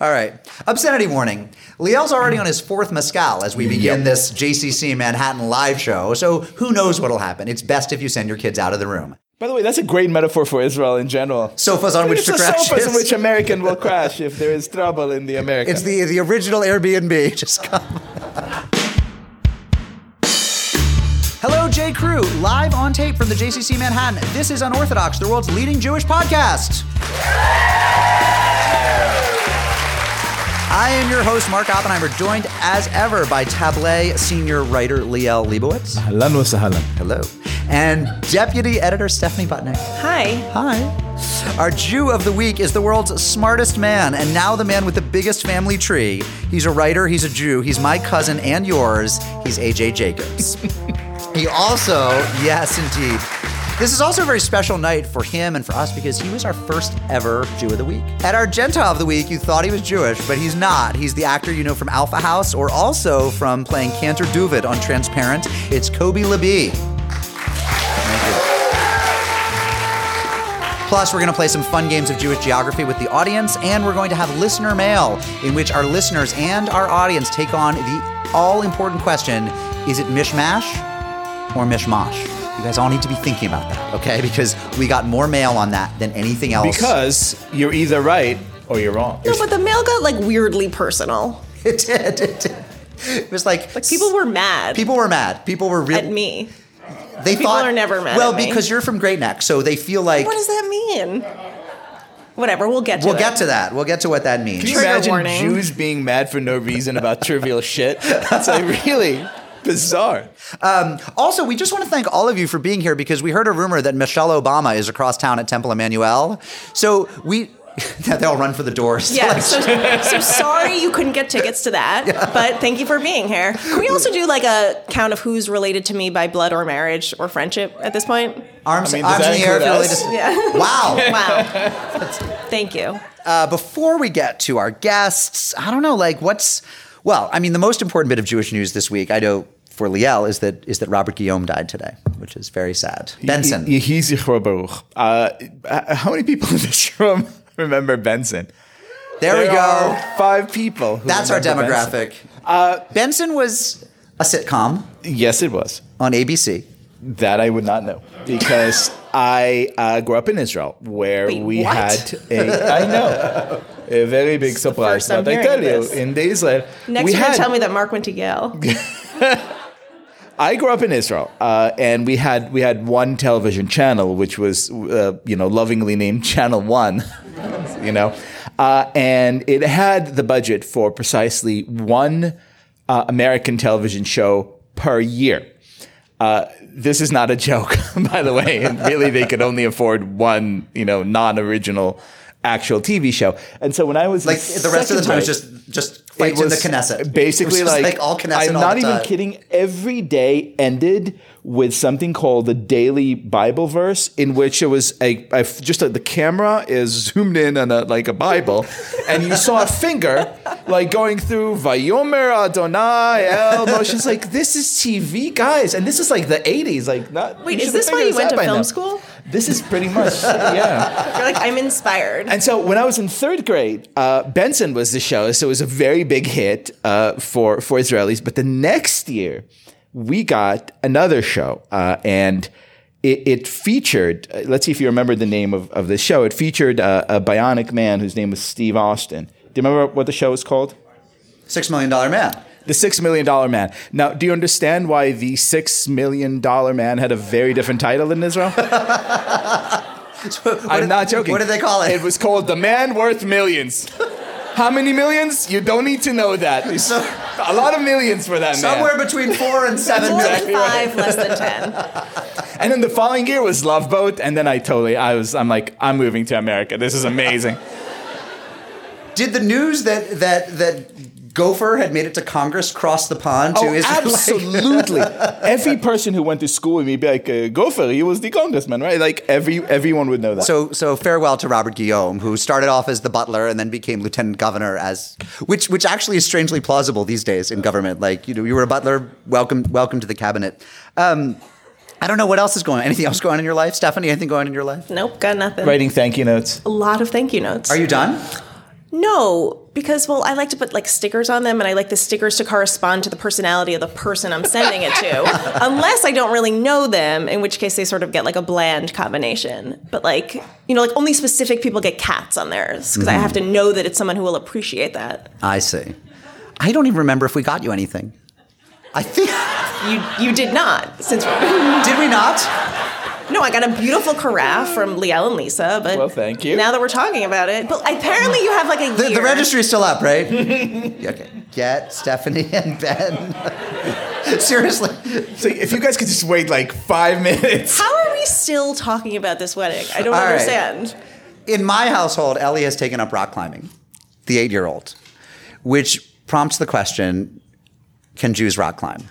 All right. Obscenity warning. Liel's already on his fourth mezcal as we begin this JCC Manhattan live show, so who knows what'll happen. It's best if you send your kids out of the room. By the way, that's a great metaphor for Israel in general. Sofas on which to crash. sofas on which American will crash if there is trouble in the America. It's the the original Airbnb. Just come. Hello, Jew Crew, live on tape from the JCC Manhattan. This is Unorthodox, the world's leading Jewish podcast. I am your host, Mark Oppenheimer, joined as ever by Tablet senior writer Liel Leibowitz. Ahlan wa sahlan. Hello. And deputy editor Stephanie Butnick. Hi. Hi. Our Jew of the week is the world's smartest man, and now the man with the biggest family tree. He's a writer, he's a Jew, he's my cousin and yours. He's AJ Jacobs. he also, yes, indeed. This is also a very special night for him and for us because he was our first ever Jew of the Week. At our Gentile of the Week, you thought he was Jewish, but he's not. He's the actor you know from Alpha House or also from playing Cantor Duvid on Transparent. It's Kobe you. Plus, we're going to play some fun games of Jewish geography with the audience, and we're going to have listener mail, in which our listeners and our audience take on the all important question is it mishmash or mishmash? You guys all need to be thinking about that, okay? Because we got more mail on that than anything else. Because you're either right or you're wrong. No, but the mail got like weirdly personal. it did, it did. It was like, Like people were mad people were mad. People were really at me. They People thought are never mad Well, at me. because you're from Great Neck, so they feel like What does that mean? Whatever, we'll get to we'll it. get to that. We'll get to what that means. Can you Trigger imagine warning. Jews being mad for no reason about trivial shit? It's like really bizarre. Also, we just want to thank all of you for being here because we heard a rumor that Michelle Obama is across town at Temple Emmanuel. So we. they all run for the doors. Yeah, Like, so, so sorry you couldn't get tickets to that, but thank you for being here. Can we also do like a count of who's related to me by blood or marriage or friendship at this point? arms, I mean, arms in the air if you're really Yeah. Wow. Wow. Thank you. Uh, before we get to our guests, I don't know, like what's well, I mean, the most important bit of Jewish news this week, I know for Liel, is that is that Robert Guillaume died today, which is very sad. Benson. Yehi Zichro Baruch. Uh, how many people in this room remember Benson? there we go. are five people. who That's our remember Benson. demographic. Uh, Benson was a sitcom Yes, it was. on ABC. That I would not know because I uh, grew up in Israel where Wait, we what? had a I know a very big surprise. first I'm But I tell you, this. in the Israel, Next, we you're had, tell me that Mark went to Yale. I grew up in Israel, uh, and we had we had one television channel, which was uh, you know lovingly named Channel One, you know, uh, and it had the budget for precisely one uh, American television show per year. Uh, this is not a joke, by the way. And really, they could only afford one, you know, non-original actual TV show. And so when I was Like the rest of the time, it's grade- just just fights in the was Knesset. Basically, was just like, all Knesset I'm all not even kidding. Every day ended with something called the daily Bible verse, in which it was a, a just a, the camera is zoomed in on a, like a Bible, and you saw a finger like going through Vayomer Adonai El Moshe. It's like this is TV, guys, and this is like the '80s. Like, not Wait, is this why you went to film now. school? This is pretty much yeah. You're like, I'm inspired. And so when I was in third grade, uh, Benson was the show, so it was a very big hit uh, for for Israelis. But the next year, we got another show, uh, and it, it featured. Uh, let's see if you remember the name of, of this show. It featured uh, a bionic man whose name was Steve Austin. Do you remember what the show was called? Six million dollar man. The Six Million Dollar Man. Now, do you understand why the Six Million Dollar Man had a very different title in Israel? I'm did- not joking. what did they call it? It was called The Man Worth Millions. How many millions? You don't need to know that. There's a lot of millions for that Somewhere man. between four and seven More million. than five, less than ten. And then the following year was Love Boat, and then I totally, I was, I'm like, I'm moving to America. This is amazing. Did the news that that that Gopher had made it to Congress crossed the pond to Oh, Israel? absolutely. every person who went to school with me be like, uh, Gopher, he was the congressman, right? Like every everyone would know that. So, so farewell to Robert Guillaume, who started off as the butler and then became lieutenant governor, as which which actually is strangely plausible these days in government. Like you know, you were a butler. Welcome, welcome to the cabinet. Um, I don't know what else is going on. Anything else going on in your life, Stephanie? Anything going on in your life? Nope, got nothing. writing thank you notes. A lot of thank you notes. Are you done? No, because well, I like to put like stickers on them, and I like the stickers to correspond to the personality of the person I'm sending it to. Unless I don't really know them, in which case they sort of get like a bland combination. But like you know, like only specific people get cats on theirs because I have to mm-hmm. know that it's someone who will appreciate that. I see. I don't even remember if we got you anything. I think. You you did not since Did we not? No, I got a beautiful carafe from Liel and Lisa, but Well, thank you. Now that we're talking about it, but apparently you have like a The, year. the registry's still up, right? okay. Get Stephanie and Ben. Seriously. So if you guys could just wait like five minutes. How are we still talking about this wedding? I don't All right. understand. In my household, Ellie has taken up rock climbing, the eight year old, which prompts the question can Jews rock climb?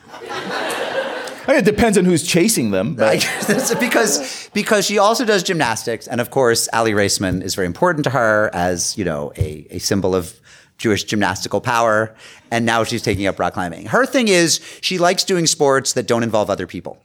I mean, it depends on who's chasing them. But That's because because she also does gymnastics, and of course, Aly Raisman is very important to her as you know a, a symbol of Jewish gymnastical power. And now she's taking up rock climbing. Her thing is she likes doing sports that don't involve other people.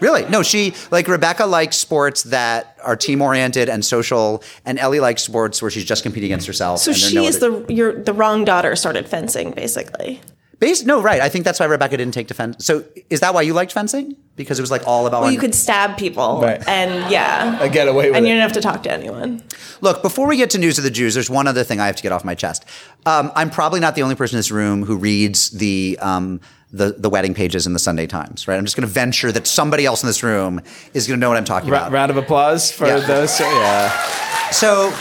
Really? No, she like Rebecca likes sports that are team oriented and social, and Ellie likes sports where she's just competing against herself. So and she no is other- the your the wrong daughter started fencing basically. Bas- no, right. I think that's why Rebecca didn't take to fence. So is that why you liked fencing? Because it was like all about. Well, you could stab people, Right. and yeah, I get away with and it. you didn't have to talk to anyone. Look, before we get to news of the Jews, there's one other thing I have to get off my chest. Um, I'm probably not the only person in this room who reads the um, the, the wedding pages in the Sunday Times, right? I'm just going to venture that somebody else in this room is going to know what I'm talking Ra- about. round of applause for Yeah. those. Yeah. So,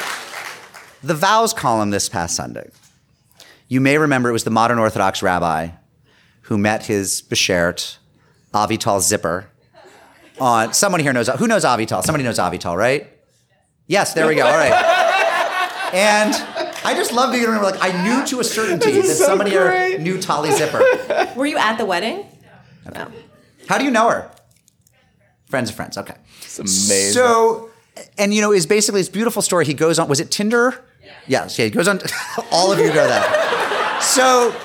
the vows column this past Sunday. You may remember it was the modern Orthodox rabbi who met his beshert, Avital Zipper. On someone here knows who knows Avital. Somebody knows Avital, right? Yes, there we go. All right. And I just love being able to remember. Like I knew to a certainty that so somebody here great. knew Tali Zipper. Were you at the wedding? No. How do you know her? Friends of friends. Okay. It's amazing. So, and you know, is basically this beautiful story. He goes on. Was it Tinder? Yes. Yeah. He goes on. all of you know that. So,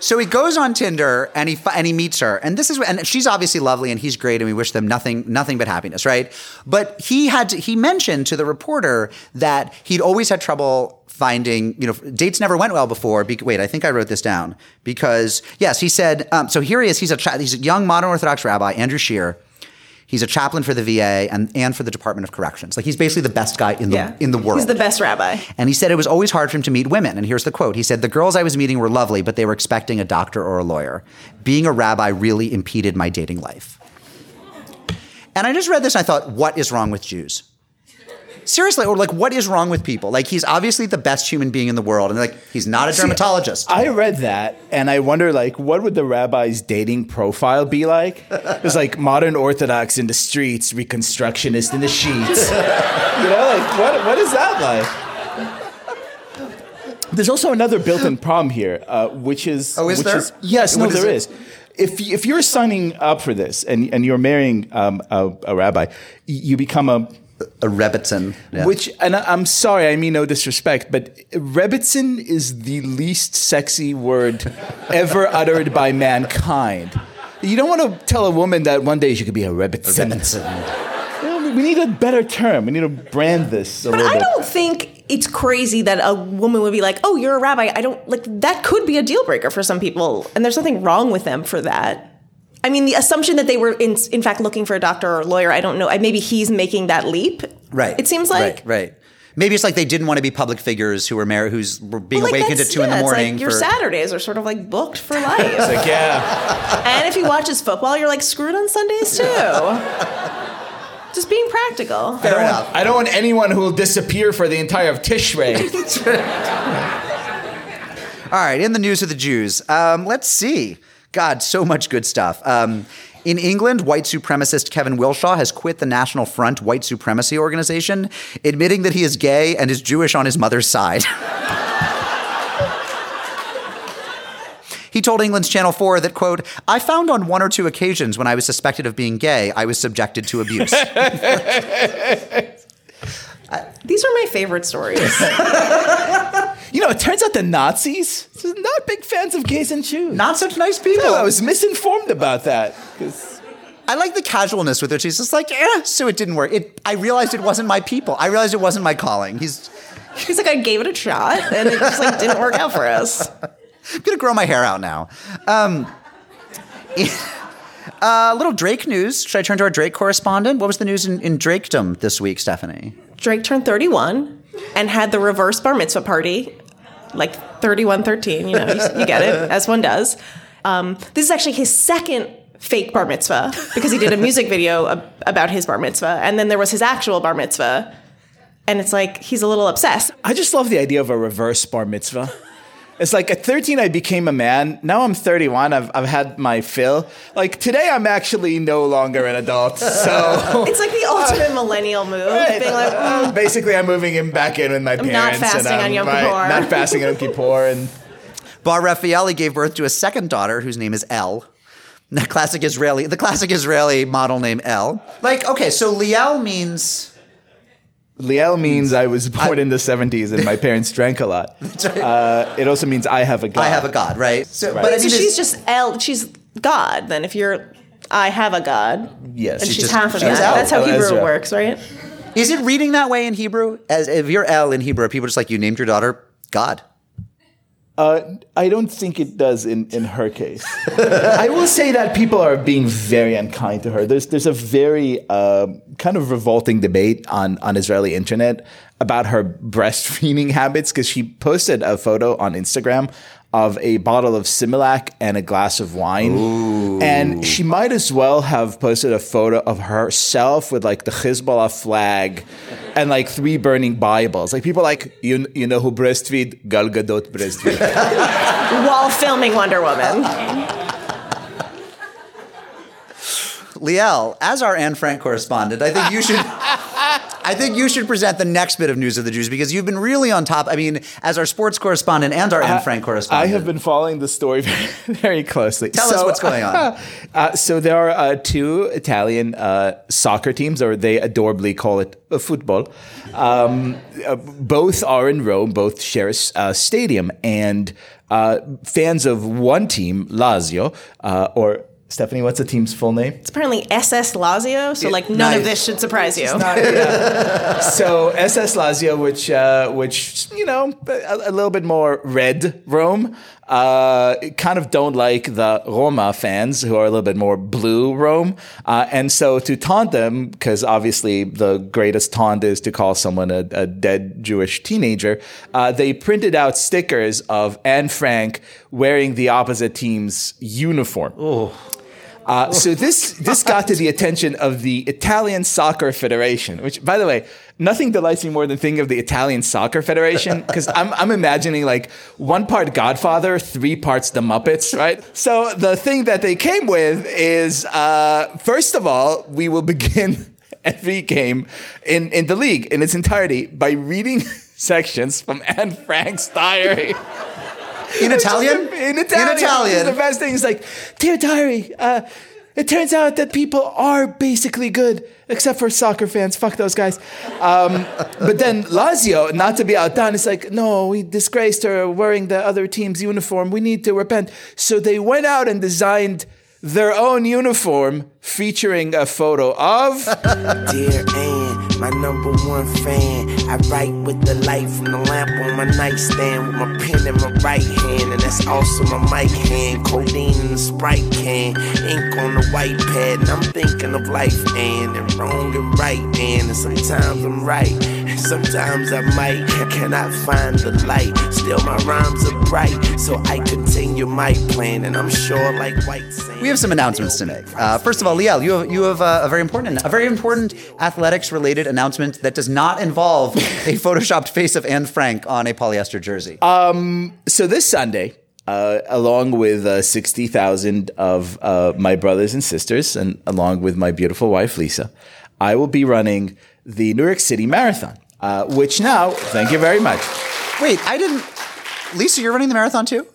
so he goes on Tinder and he and he meets her, and this is and she's obviously lovely, and he's great, and we wish them nothing nothing but happiness, right? But he had to, he mentioned to the reporter that he'd always had trouble finding you know dates never went well before. Be- wait, I think I wrote this down because yes, he said. Um, so here he is. He's a he's a young modern Orthodox rabbi, Andrew Shear. He's a chaplain for the VA and, and for the Department of Corrections. Like he's basically the best guy in the Yeah. in the world. He's the best rabbi. And he said it was always hard for him to meet women. And here's the quote. He said, The girls I was meeting were lovely, but they were expecting a doctor or a lawyer. Being a rabbi really impeded my dating life. And I just read this and I thought, what is wrong with Jews? Seriously, or like, what is wrong with people? Like, he's obviously the best human being in the world, and like, he's not a dermatologist. I read that and I wonder, like, what would the rabbi's dating profile be like? It's like modern Orthodox in the streets, Reconstructionist in the sheets. you know, like, what, what is that like? There's also another built-in problem here, uh, which is Oh, is which there? yes, no, is there it? is. If if you're signing up for this and and you're marrying um, a, a rabbi, you become a a Rebbitzin. Yeah. which, and I- I'm sorry, I mean no disrespect, but Rebbitzin is the least sexy word ever uttered by mankind. You don't want to tell a woman that one day she could be a Rebbitzin. Rebbitzin. You know, we need a better term. We need to brand this a But little I bit. don't think it's crazy that a woman would be like, "Oh, you're a rabbi." I don't like that. Could be a deal breaker for some people, and there's nothing wrong with them for that. I mean, the assumption that they were in, in fact looking for a doctor or a lawyer. I don't know. Maybe he's making that leap. Right. It seems like. Right, right. Maybe it's like they didn't want to be public figures who were married, who's were being Well, like, awakened at that's- two in the yeah, it's morning. Like your for, Saturdays are sort of like booked for life. Like, yeah. and if he watches football, you're like screwed on Sundays too. Just being practical. Fair enough. I don't want anyone who will disappear for the entire of Tishrei. All right, in the news of the Jews, um, let's see. God, so much good stuff. Um, in England, white supremacist Kevin Wilshaw has quit the National Front White Supremacy Organization, admitting that he is gay and is Jewish on his mother's side. He told England's Channel 4 that, quote, I found on one or two occasions when I was suspected of being gay, I was subjected to abuse. These are my favorite stories. you know, it turns out the Nazis are not big fans of gays and Jews. Not such nice people. No, I was misinformed about that. 'cause- I like the casualness with which he's just like, eh, so it didn't work. It, I realized it wasn't my people. I realized it wasn't my calling. He's He's like, I gave it a shot, and it just like didn't work out for us. I'm gonna grow my hair out now. Um, uh, little Drake news. Should I turn to our Drake correspondent? What was the news in, in Drakedom this week, Stephanie? Drake turned 31 and had the reverse bar mitzvah party, like 3113. You know, you, you get it, as one does. Um, this is actually his second fake bar mitzvah because he did a music video ab- about his bar mitzvah, and then there was his actual bar mitzvah. And it's like he's a little obsessed. I just love the idea of a reverse bar mitzvah. It's like at 13, I became a man. Now I'm 31. I've, I've had my fill. Like today, I'm actually no longer an adult. So It's like the ultimate millennial move, being like, basically, I'm moving him back in with my not parents. Not fasting and on I'm, Yom right, Kippur. Not fasting on Yom Kippur. And Bar Refaeli gave birth to a second daughter whose name is Elle. The classic Israeli, the classic Israeli model name Elle. Like, okay, so Liel means Liel means I was born in the 70s and my parents drank a lot. Uh, it also means I have a God. I have a god, right? So, Right. but I so she's just El. She's God. Then if you're, I have a God. Yes. and She's she's, just- half of she's that. El. That's how Hebrew Ezra. works, right? is it reading that way in Hebrew? As if you're Elle in Hebrew, are people just like you named your daughter God. Uh, I don't think it does in, in her case. I will say that people are being very unkind to her. There's there's a very uh, kind of revolting debate on on Israeli internet about her breastfeeding habits because she posted a photo on Instagram of a bottle of Similac and a glass of wine, and she might as well have posted a photo of herself with like the Hezbollah flag and like three burning Bibles. Like people like you you know who breastfeed Gal Gadot breastfeed. While filming Wonder Woman. Liel, as our Anne Frank correspondent, I think you should. I think you should present the next bit of news of the Jews because you've been really on top. I mean, as our sports correspondent and our Anne Frank correspondent, I have been following the story very, very closely. Tell us what's going on. Uh, so there are uh, two Italian uh, soccer teams, or they adorably call it uh, football. Um, uh, both are in Rome. Both share a uh, stadium, and uh, fans of one team, Lazio, uh, or Stephanie, what's the team's full name? It's apparently SS Lazio, so like none nice. of this should surprise you. so SS Lazio, which uh, which you know a, a little bit more red Rome, uh, kind of don't like the Roma fans who are a little bit more blue Rome, uh, and so to taunt them, because obviously the greatest taunt is to call someone a, a dead Jewish teenager, uh, they printed out stickers of Anne Frank wearing the opposite team's uniform. Uh, so this this got to the attention of the Italian Soccer Federation, which, by the way, nothing delights me more than thinking of the Italian Soccer Federation because I'm I'm imagining like one part Godfather, three parts the Muppets, right? So the thing that they came with is uh, first of all, we will begin every game in in the league in its entirety by reading sections from Anne Frank's diary. in Italian. In Italian. In Italian. The best thing is like, dear diary, uh, it turns out that people are basically good, except for soccer fans. Fuck those guys. Um, but then Lazio, not to be outdone, is like, no, we disgraced her wearing the other team's uniform. We need to repent. So they went out and designed their own uniform featuring a photo of. Dear Ann, my number one fan. I write with the light from the lamp on my nightstand with my pen in my right hand, and that's also my mic hand. Codeine in the sprite can, ink on the white pad, and I'm thinking of life and and wrong and right, and, and sometimes I'm right, sometimes I might cannot find the light. Still, my rhymes are bright, so I continue my plan, and I'm sure like white sand. We have some announcements to make. Uh, first of all, Liel, you have you have uh, a very important a very important athletics related announcement that does not involve a photoshopped face of Anne Frank on a polyester jersey. so this Sunday, uh, along with uh, 60,000 of uh, my brothers and sisters, and along with my beautiful wife, Lisa, I will be running the New York City Marathon, uh, which now, thank you very much, Wait, I didn't. Lisa, you're running the marathon too?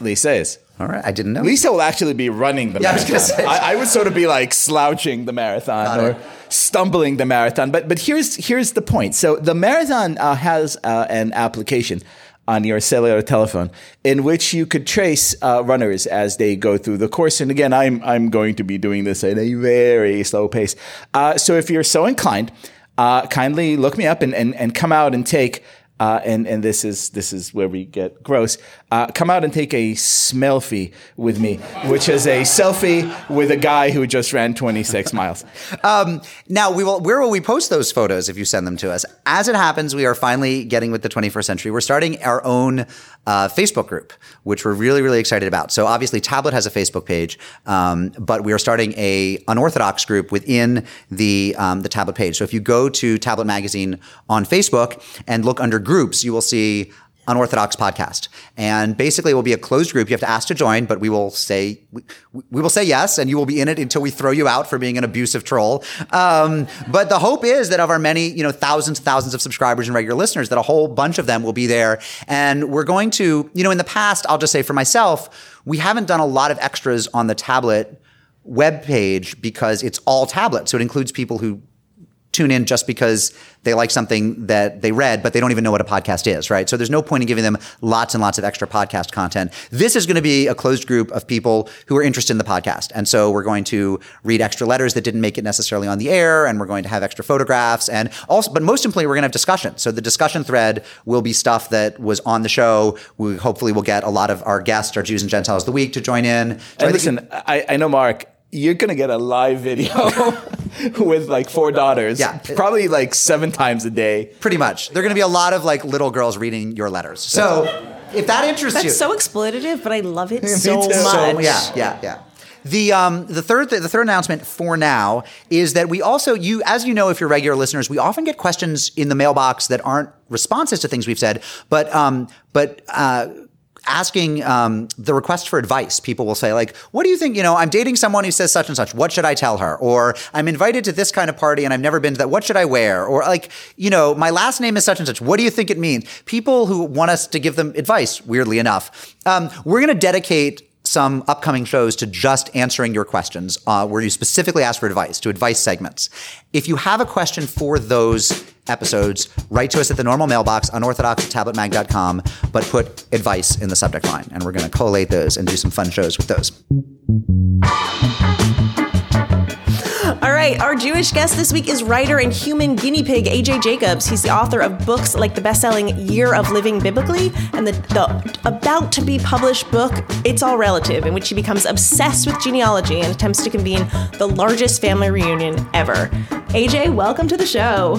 Lisa is. All right, I didn't know. Lisa will actually be running the Yeah, I was gonna say. I, I would sort of be like slouching the marathon Got or it. stumbling the marathon. But but here's here's the point. So the marathon uh, has uh, an application on your cellular telephone in which you could trace uh, runners as they go through the course. And again, I'm I'm going to be doing this at a very slow pace. Uh, so if you're so inclined, uh, kindly look me up and, and, and come out and take uh, and and this is this is where we get gross. Uh, come out and take a smelfie with me, which is a selfie with a guy who just ran 26 miles. Now we will. Where will we post those photos if you send them to us? As it happens, we are finally getting with the 21st century. We're starting our own uh, Facebook group, which we're really really excited about. So obviously, Tablet has a Facebook page, um, but we are starting a unorthodox group within the um, the Tablet page. So if you go to Tablet Magazine on Facebook and look under groups, you will see unorthodox podcast. And basically it will be a closed group. You have to ask to join but we will say we, we will say yes and you will be in it until we throw you out for being an abusive troll. Um, but the hope is that of our many you know thousands and thousands of subscribers and regular listeners that a whole bunch of them will be there. And we're going to you know in the past i'll just say for myself we haven't done a lot of extras on the tablet web page because it's all tablet so it includes people who tune in just because they like something that they read, but they don't even know what a podcast is, right? So there's no point in giving them lots and lots of extra podcast content. This is going to be a closed group of people who are interested in the podcast. And so we're going to read extra letters that didn't make it necessarily on the air, and we're going to have extra photographs and also, but most importantly, we're going to have discussion. So the discussion thread will be stuff that was on the show. We hopefully will get a lot of our guests, our Jews and Gentiles of the week to join in. So And think- listen, I, I know Mark. You're gonna get a live video with like four daughters. Yeah. probably like seven times a day. pretty much. There are going to be a lot of like little girls reading your letters. So if that interests you. That's so exploitative, but I love it so much. So, yeah, yeah, yeah. The um the third the third announcement for now is that we also you as you know if you're regular listeners we often get questions in the mailbox that aren't responses to things we've said but um but uh asking um, the request for advice. People will say like what do you think you know i'm dating someone who says such and such. What should i tell her? Or i'm invited to this kind of party and i've never been to that. What should i wear? Or like you know my last name is such and such. What do you think it means? People who want us to give them advice weirdly enough um, we're going to dedicate some upcoming shows to just answering your questions, uh, where you specifically ask for advice, to advice segments. If you have a question for those episodes, write to us at the normal mailbox, unorthodox at tabletmag.com, but put advice in the subject line. And we're going to collate those and do some fun shows with those. Right, our Jewish guest this week is writer and human guinea pig AJ Jacobs. He's the author of books like the best-selling Year of Living Biblically and the, the about to be published book It's All Relative, in which he becomes obsessed with genealogy and attempts to convene the largest family reunion ever. AJ, welcome to the show.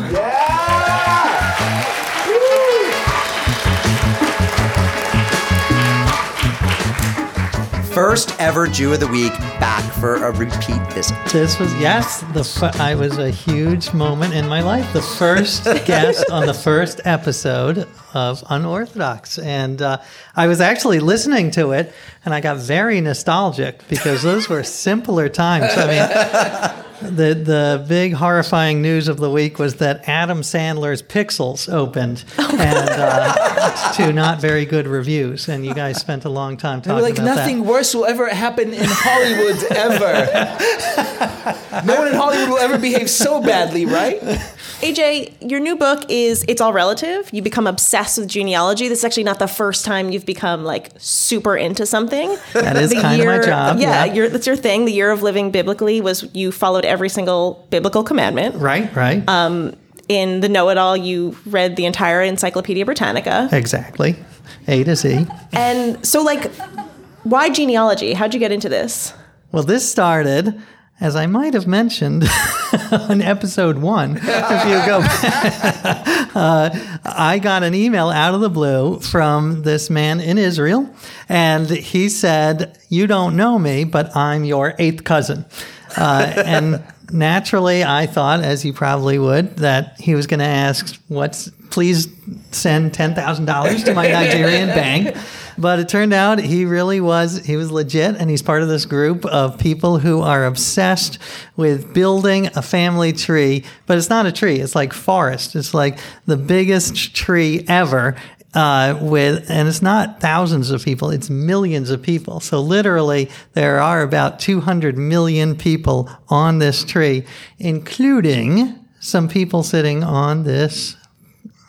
First ever Jew of the Week back for a repeat visit. This was yes, the f- I was a huge moment in my life. The first guest on the first episode of Unorthodox, and uh, I was actually listening to it, and I got very nostalgic because those were simpler times. I mean, the the big horrifying news of the week was that Adam Sandler's Pixels opened, and uh, to not very good reviews. And you guys spent a long time talking like about nothing that. worse will ever happen in Hollywood ever. no one in Hollywood will ever behave so badly, right? AJ, your new book is It's All Relative. You become obsessed with genealogy. This is actually not the first time you've become like super into something. That is The kind of my year- job, Yeah, yeah. That's your thing. The year of living biblically was you followed every single biblical commandment. Right, right, um, In the Know It All, you read the entire Encyclopedia Britannica. exactly, A to Z. And so, like, why genealogy? How'd you get into this? Well, this started, as I might have mentioned on episode one, if you go uh, I got an email out of the blue from this man in Israel, and he said, You don't know me, but I'm your eighth cousin. Uh, and naturally, I thought, as you probably would, that he was going to ask, "What's please send ten thousand dollars to my Nigerian bank." But it turned out he really was he was legit, and he's part of this group of people who are obsessed with building a family tree. But it's not a tree; it's like forest. It's like the biggest tree ever uh, with, and it's not thousands of people, it's millions of people. So literally, there are about 200 million people on this tree, including some people sitting on this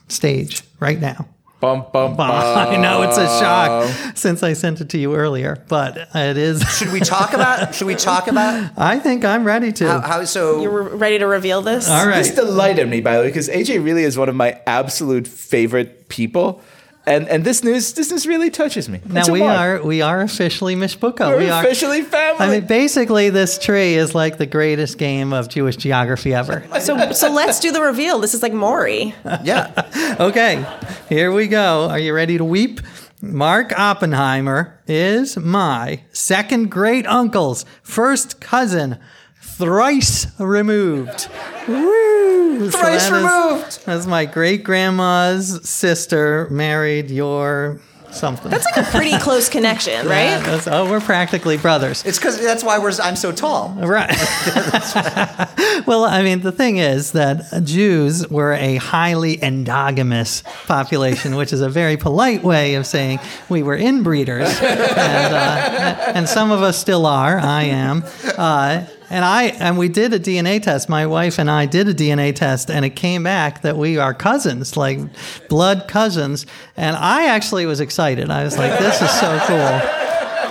stage right now. Bum, bum, bum. I know it's a shock since I sent it to you earlier, but it is. Should we talk about? Should we talk about I think I'm ready to. how, how so? You're ready to reveal this? All right. This delighted me, by the way, because AJ really is one of my absolute favorite people. And and this news this news really touches me. now we mark. are we are officially Mishpucha. We're we are officially family. I mean, basically, this tree is like the greatest game of Jewish geography ever. So, so let's do the reveal. This is like Maury. yeah. Okay, here we go. Are you ready to weep? Mark Oppenheimer is my second great uncle's first cousin, thrice removed. Woo! Thrice is- removed. That's my great grandma's sister married your something. That's like a pretty close connection, Yeah, right? that's- oh, we're practically brothers. It's because that's why we're. I'm so tall. Right. well, I mean, the thing is that Jews were a highly endogamous population, which is a very polite way of saying we were inbreeders, and, uh, and some of us still are. I am. Uh, and I and we did a DNA test. My wife and I did a DNA test, and it came back that we are cousins, like blood cousins. And I actually was excited. I was like, "This is so cool."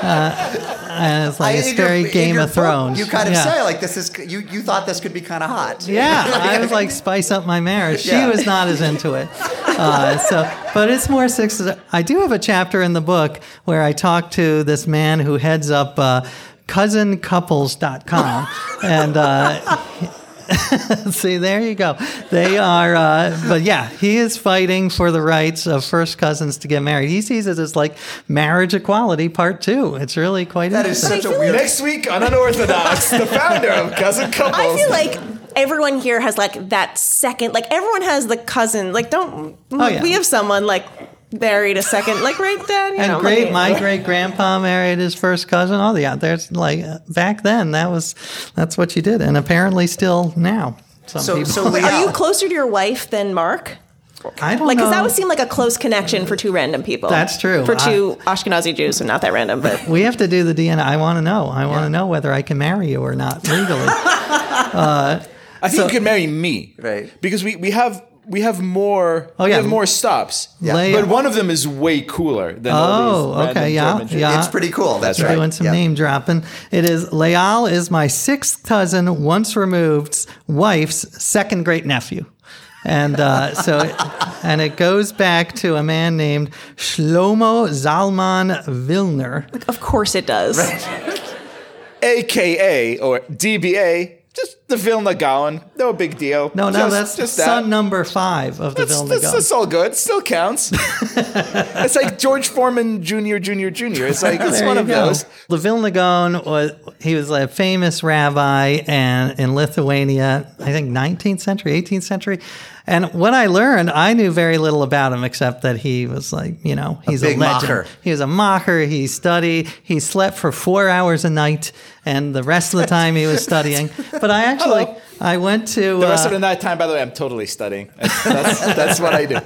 Uh, and it's like I- it's in your- very Game of book, Thrones. You kind of Yeah. say like this is you. You thought this could be kind of hot. Yeah, I was like spice up my marriage. She Yeah. was not as into it. Uh, so, but it's more six. I do have a chapter in the book where I talk to this man who heads up uh, cousincouples.com, and. Uh, See, there you go. They are, uh, but yeah, he is fighting for the rights of first cousins to get married. He sees it as like marriage equality part two. It's really quite That is interesting. such a feel weird. Next week on Unorthodox, the founder of Cousin Couples. I feel like everyone here has like that second, like everyone has the cousin. Like, don't Oh, yeah. we have someone like married a second, like right then? You And know, great, like- my great grandpa married his first cousin. Oh, yeah, there's like uh, back then that was that's what you did, and apparently still now. Some So people. so Are you closer to your wife than Mark? I don't Like, because that would seem like a close connection for two random people. That's true. For two Ashkenazi Jews, so not that random, but we have to do the DNA. I want to know. I want to know whether I can marry you or not legally. I think So- you can marry me, Right. Because we, we have we have more. Oh, we yeah. have more stops. Leia- but one of them is way cooler than all Oh, these random okay, yeah, German yeah. It's pretty cool. That's We're right. doing some Yeah. name dropping. It is Liel is my sixth cousin, once removed, wife's second great nephew. And uh, so, and it goes back to a man named Shlomo Zalman Vilner. of course it does. AKA or DBA, just the Vilna. No big deal. No, no, Just- that's just that. son number five of the That's, Vilna that's, that's all good. Still counts. it's like George Foreman Jr., Jr., Jr. It's like it's one of go. those. The Vilna Gaon was he was a famous rabbi and in Lithuania, I think 19th century, 18th century. And what I learned, I knew very little about him except that he was like, you know, he's a, big legend. mocker. He was a mocker. He studied. He slept for four hours a night, and the rest of the time he was studying. But I actually, Hello. I went to The rest uh, of the night time, by the way, I'm totally studying. That's, that's, that's what I do.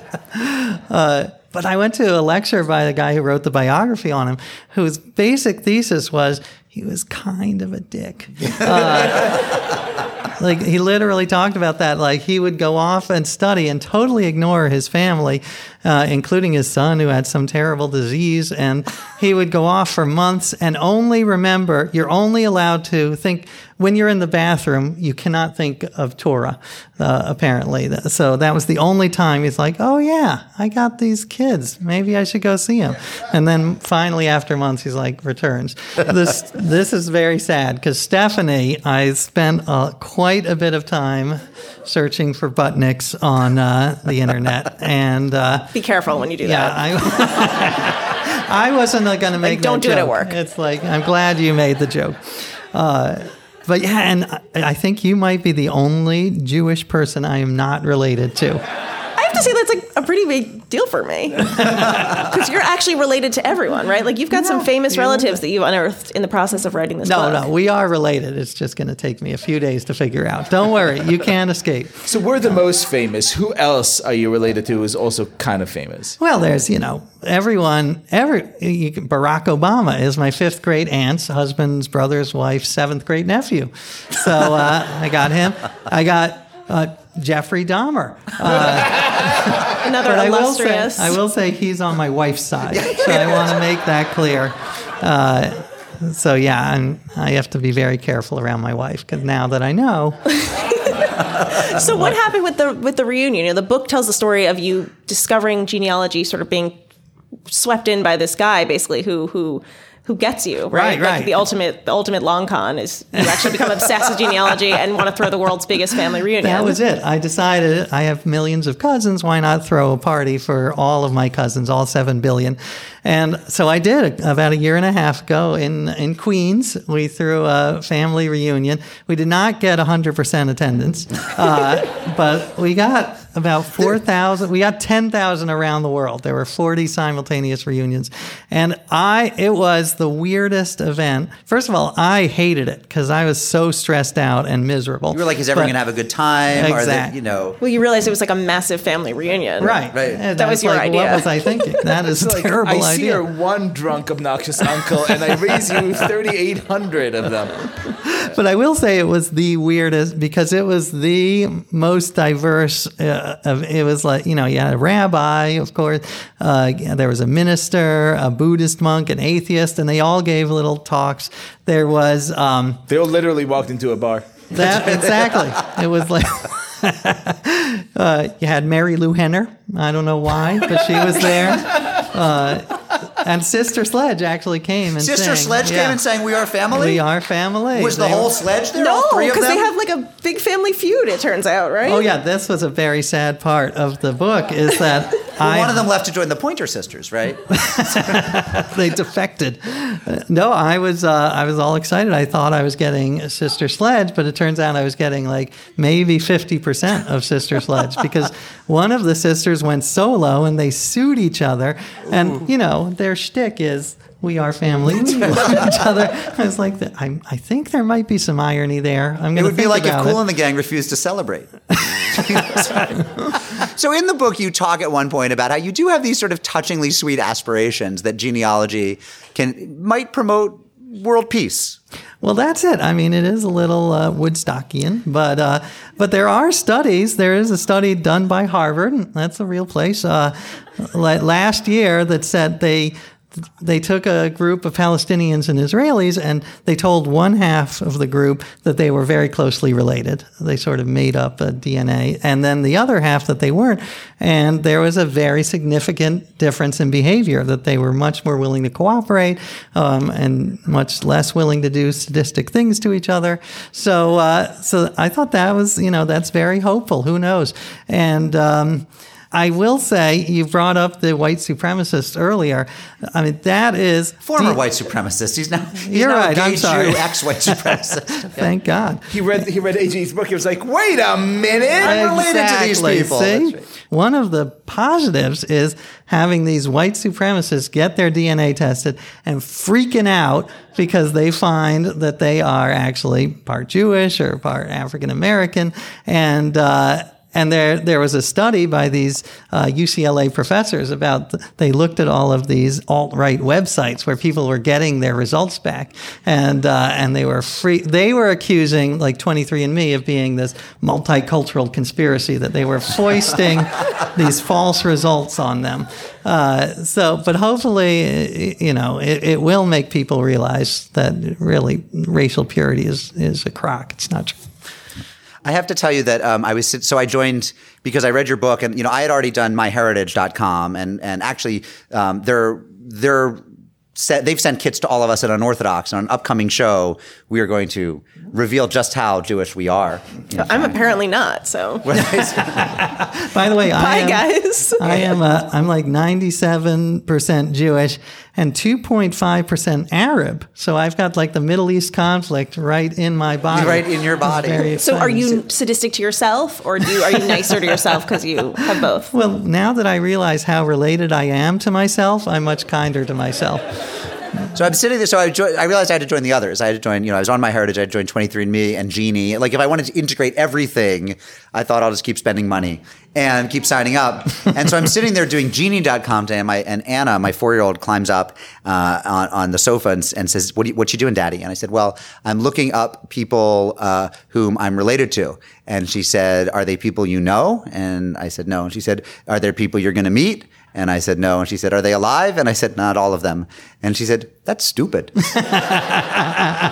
But I went to a lecture by the guy who wrote the biography on him, whose basic thesis was he was kind of a dick. Uh, like he literally talked about that. Like he would go off and study and totally ignore his family, uh, including his son who had some terrible disease, and he would go off for months and only remember. You're only allowed to think when you're in the bathroom. You cannot think of Torah, uh, apparently. So that was the only time he's like, "Oh yeah, I got these kids. Maybe I should go see them." And then finally, after months, he's like, returns. This this is very sad because Stephanie, I spent uh, quite a bit of time searching for Butnicks on uh, the internet, and uh, Be careful when you do yeah, that. I I wasn't going to make. don't that do it at joke. work. It's like I'm glad you made the joke. Uh, but yeah, and I- I think you might be the only Jewish person I am not related to. I have to say that's like a pretty big deal for me because you're actually related to everyone, right? Like you've got some famous you- relatives that you've unearthed in the process of writing this No, book. no, we are related. It's just going to take me a few days to figure out. Don't worry, you can't escape. So we're the most famous. Who else are you related to who is also kind of famous? Well, there's, you know, everyone, every, you can, Barack Obama is my fifth grade aunt's husband's brother's wife's seventh grade nephew. So uh, I got him. I got uh, Jeffrey Dahmer. Another But I will, say, illustrious. I will say he's on my wife's side, so I want to make that clear. Uh, so yeah, and I have to be very careful around my wife because now that I know, So what happened with the with the reunion? You know, the book tells the story of you discovering genealogy, sort of being swept in by this guy, basically who who who gets you right. Right, Like the ultimate the ultimate long con is you actually become obsessed with genealogy and want to throw the world's biggest family reunion. that was it. I decided I have millions of cousins. Why not throw a party for all of my cousins, all seven billion? And so I did about a year and a half ago in in Queens. We threw a family reunion. We did not get hundred percent attendance, uh, but we got about four thousand. We got ten thousand around the world. There were forty simultaneous reunions, and I it was the weirdest event. First of all, I hated it because I was so stressed out and miserable. You were like, is everyone gonna have a good time? Or that, Exact- you know, Well, you realized it was like a massive family reunion. Right, Right. And That was your like, idea. What was I thinking? That is a Like, terrible I see idea. your one drunk, obnoxious uncle, and I raise you 3,800 of them. But I will say it was the weirdest because it was the most diverse. Uh, of, it was like you know you had a rabbi, of course. Uh, there was a minister, a Buddhist monk, an atheist, and they all gave little talks. There was um, They all literally walked into a bar. that exactly. It was like. uh, you had Marilu Henner. I don't know why, but she was there. Uh, and Sister Sledge actually came and Sister sang. Sledge Yeah. came and sang "We Are Family." We are family. Was the They whole were- sledge there? No, all three of because they have like a big family feud. It turns out, right? Oh yeah, this was a very sad part of the book. Is that Well, I one of them left to join the Pointer Sisters, right? they defected. No, I was uh, I was all excited. I thought I was getting Sister Sledge, but it turns out I was getting like maybe fifty percent of Sister Sledge because one of the sisters went solo and they sued each other, and you know their shtick is. We are family. We love each other. I was like, I, I think there might be some irony there. I'm going to. It would be like if Cool it. and the Gang refused to celebrate. so in the book, you talk at one point about how you do have these sort of touchingly sweet aspirations that genealogy can might promote world peace. Well, that's it. I mean, it is a little uh, Woodstockian, but uh, but there are studies. There is a study done by Harvard. That's a real place. Uh, last year, that said they they took a group of Palestinians and Israelis, and they told one half of the group that they were very closely related. They sort of made up a DNA, and then the other half that they weren't. And there was a very significant difference in behavior. That they were much more willing to cooperate, um, and much less willing to do sadistic things to each other. So, uh, so I thought that was, you know, that's very hopeful. Who knows? And um, I will say, you brought up the white supremacists earlier. I mean, that is Former deep- white supremacist. He's now he's You're now right, a gay I'm sorry. Ex-white supremacist. Thank God. He read he read AJ's book. He was like, "Wait a minute." I'm related to these Exactly. people. See? Right. One of the positives is having these white supremacists get their DNA tested and freaking out because they find that they are actually part Jewish or part African American. And, uh, and there, there was a study by these uh, UCLA professors about. They looked at all of these alt right websites where people were getting their results back, and uh, and they were free. They were accusing like 23andMe of being this multicultural conspiracy that they were foisting these false results on them. Uh, so, but hopefully, you know, it, it will make people realize that really racial purity is is a crock. It's not true. I have to tell you that um, I was so I joined because I read your book and you know I had already done myheritage.com and and actually um, they're they're set, they've sent kits to all of us at Unorthodox. On an upcoming show, we are going to reveal just how Jewish we are. I'm apparently not. So By the way, I bye, am, guys. I am uh, I'm like 97% Jewish and 2.5% Arab. So I've got like the Middle East conflict right in my body. Right in your body. Very So are you sadistic to yourself, or do you, are you nicer to yourself because you have both? Well, now that I realize how related I am to myself, I'm much kinder to myself. So I'm sitting there. So I, I realized I had to join the others. I had to join. You know, I was on my heritage. I had to join 23andMe and Geni. Like if I wanted to integrate everything, I thought I'll just keep spending money and keep signing up. and so I'm sitting there doing Geni.com today, and my and Anna, my four year old, climbs up uh, on on the sofa and, and says, "What you, what you doing, Daddy?" And I said, "Well, I'm looking up people uh, whom I'm related to." And she said, "Are they people you know?" And I said, "No." And she said, "Are there people you're going to meet?" And I said, no. And she said, are they alive? And I said, not all of them. And she said, that's stupid.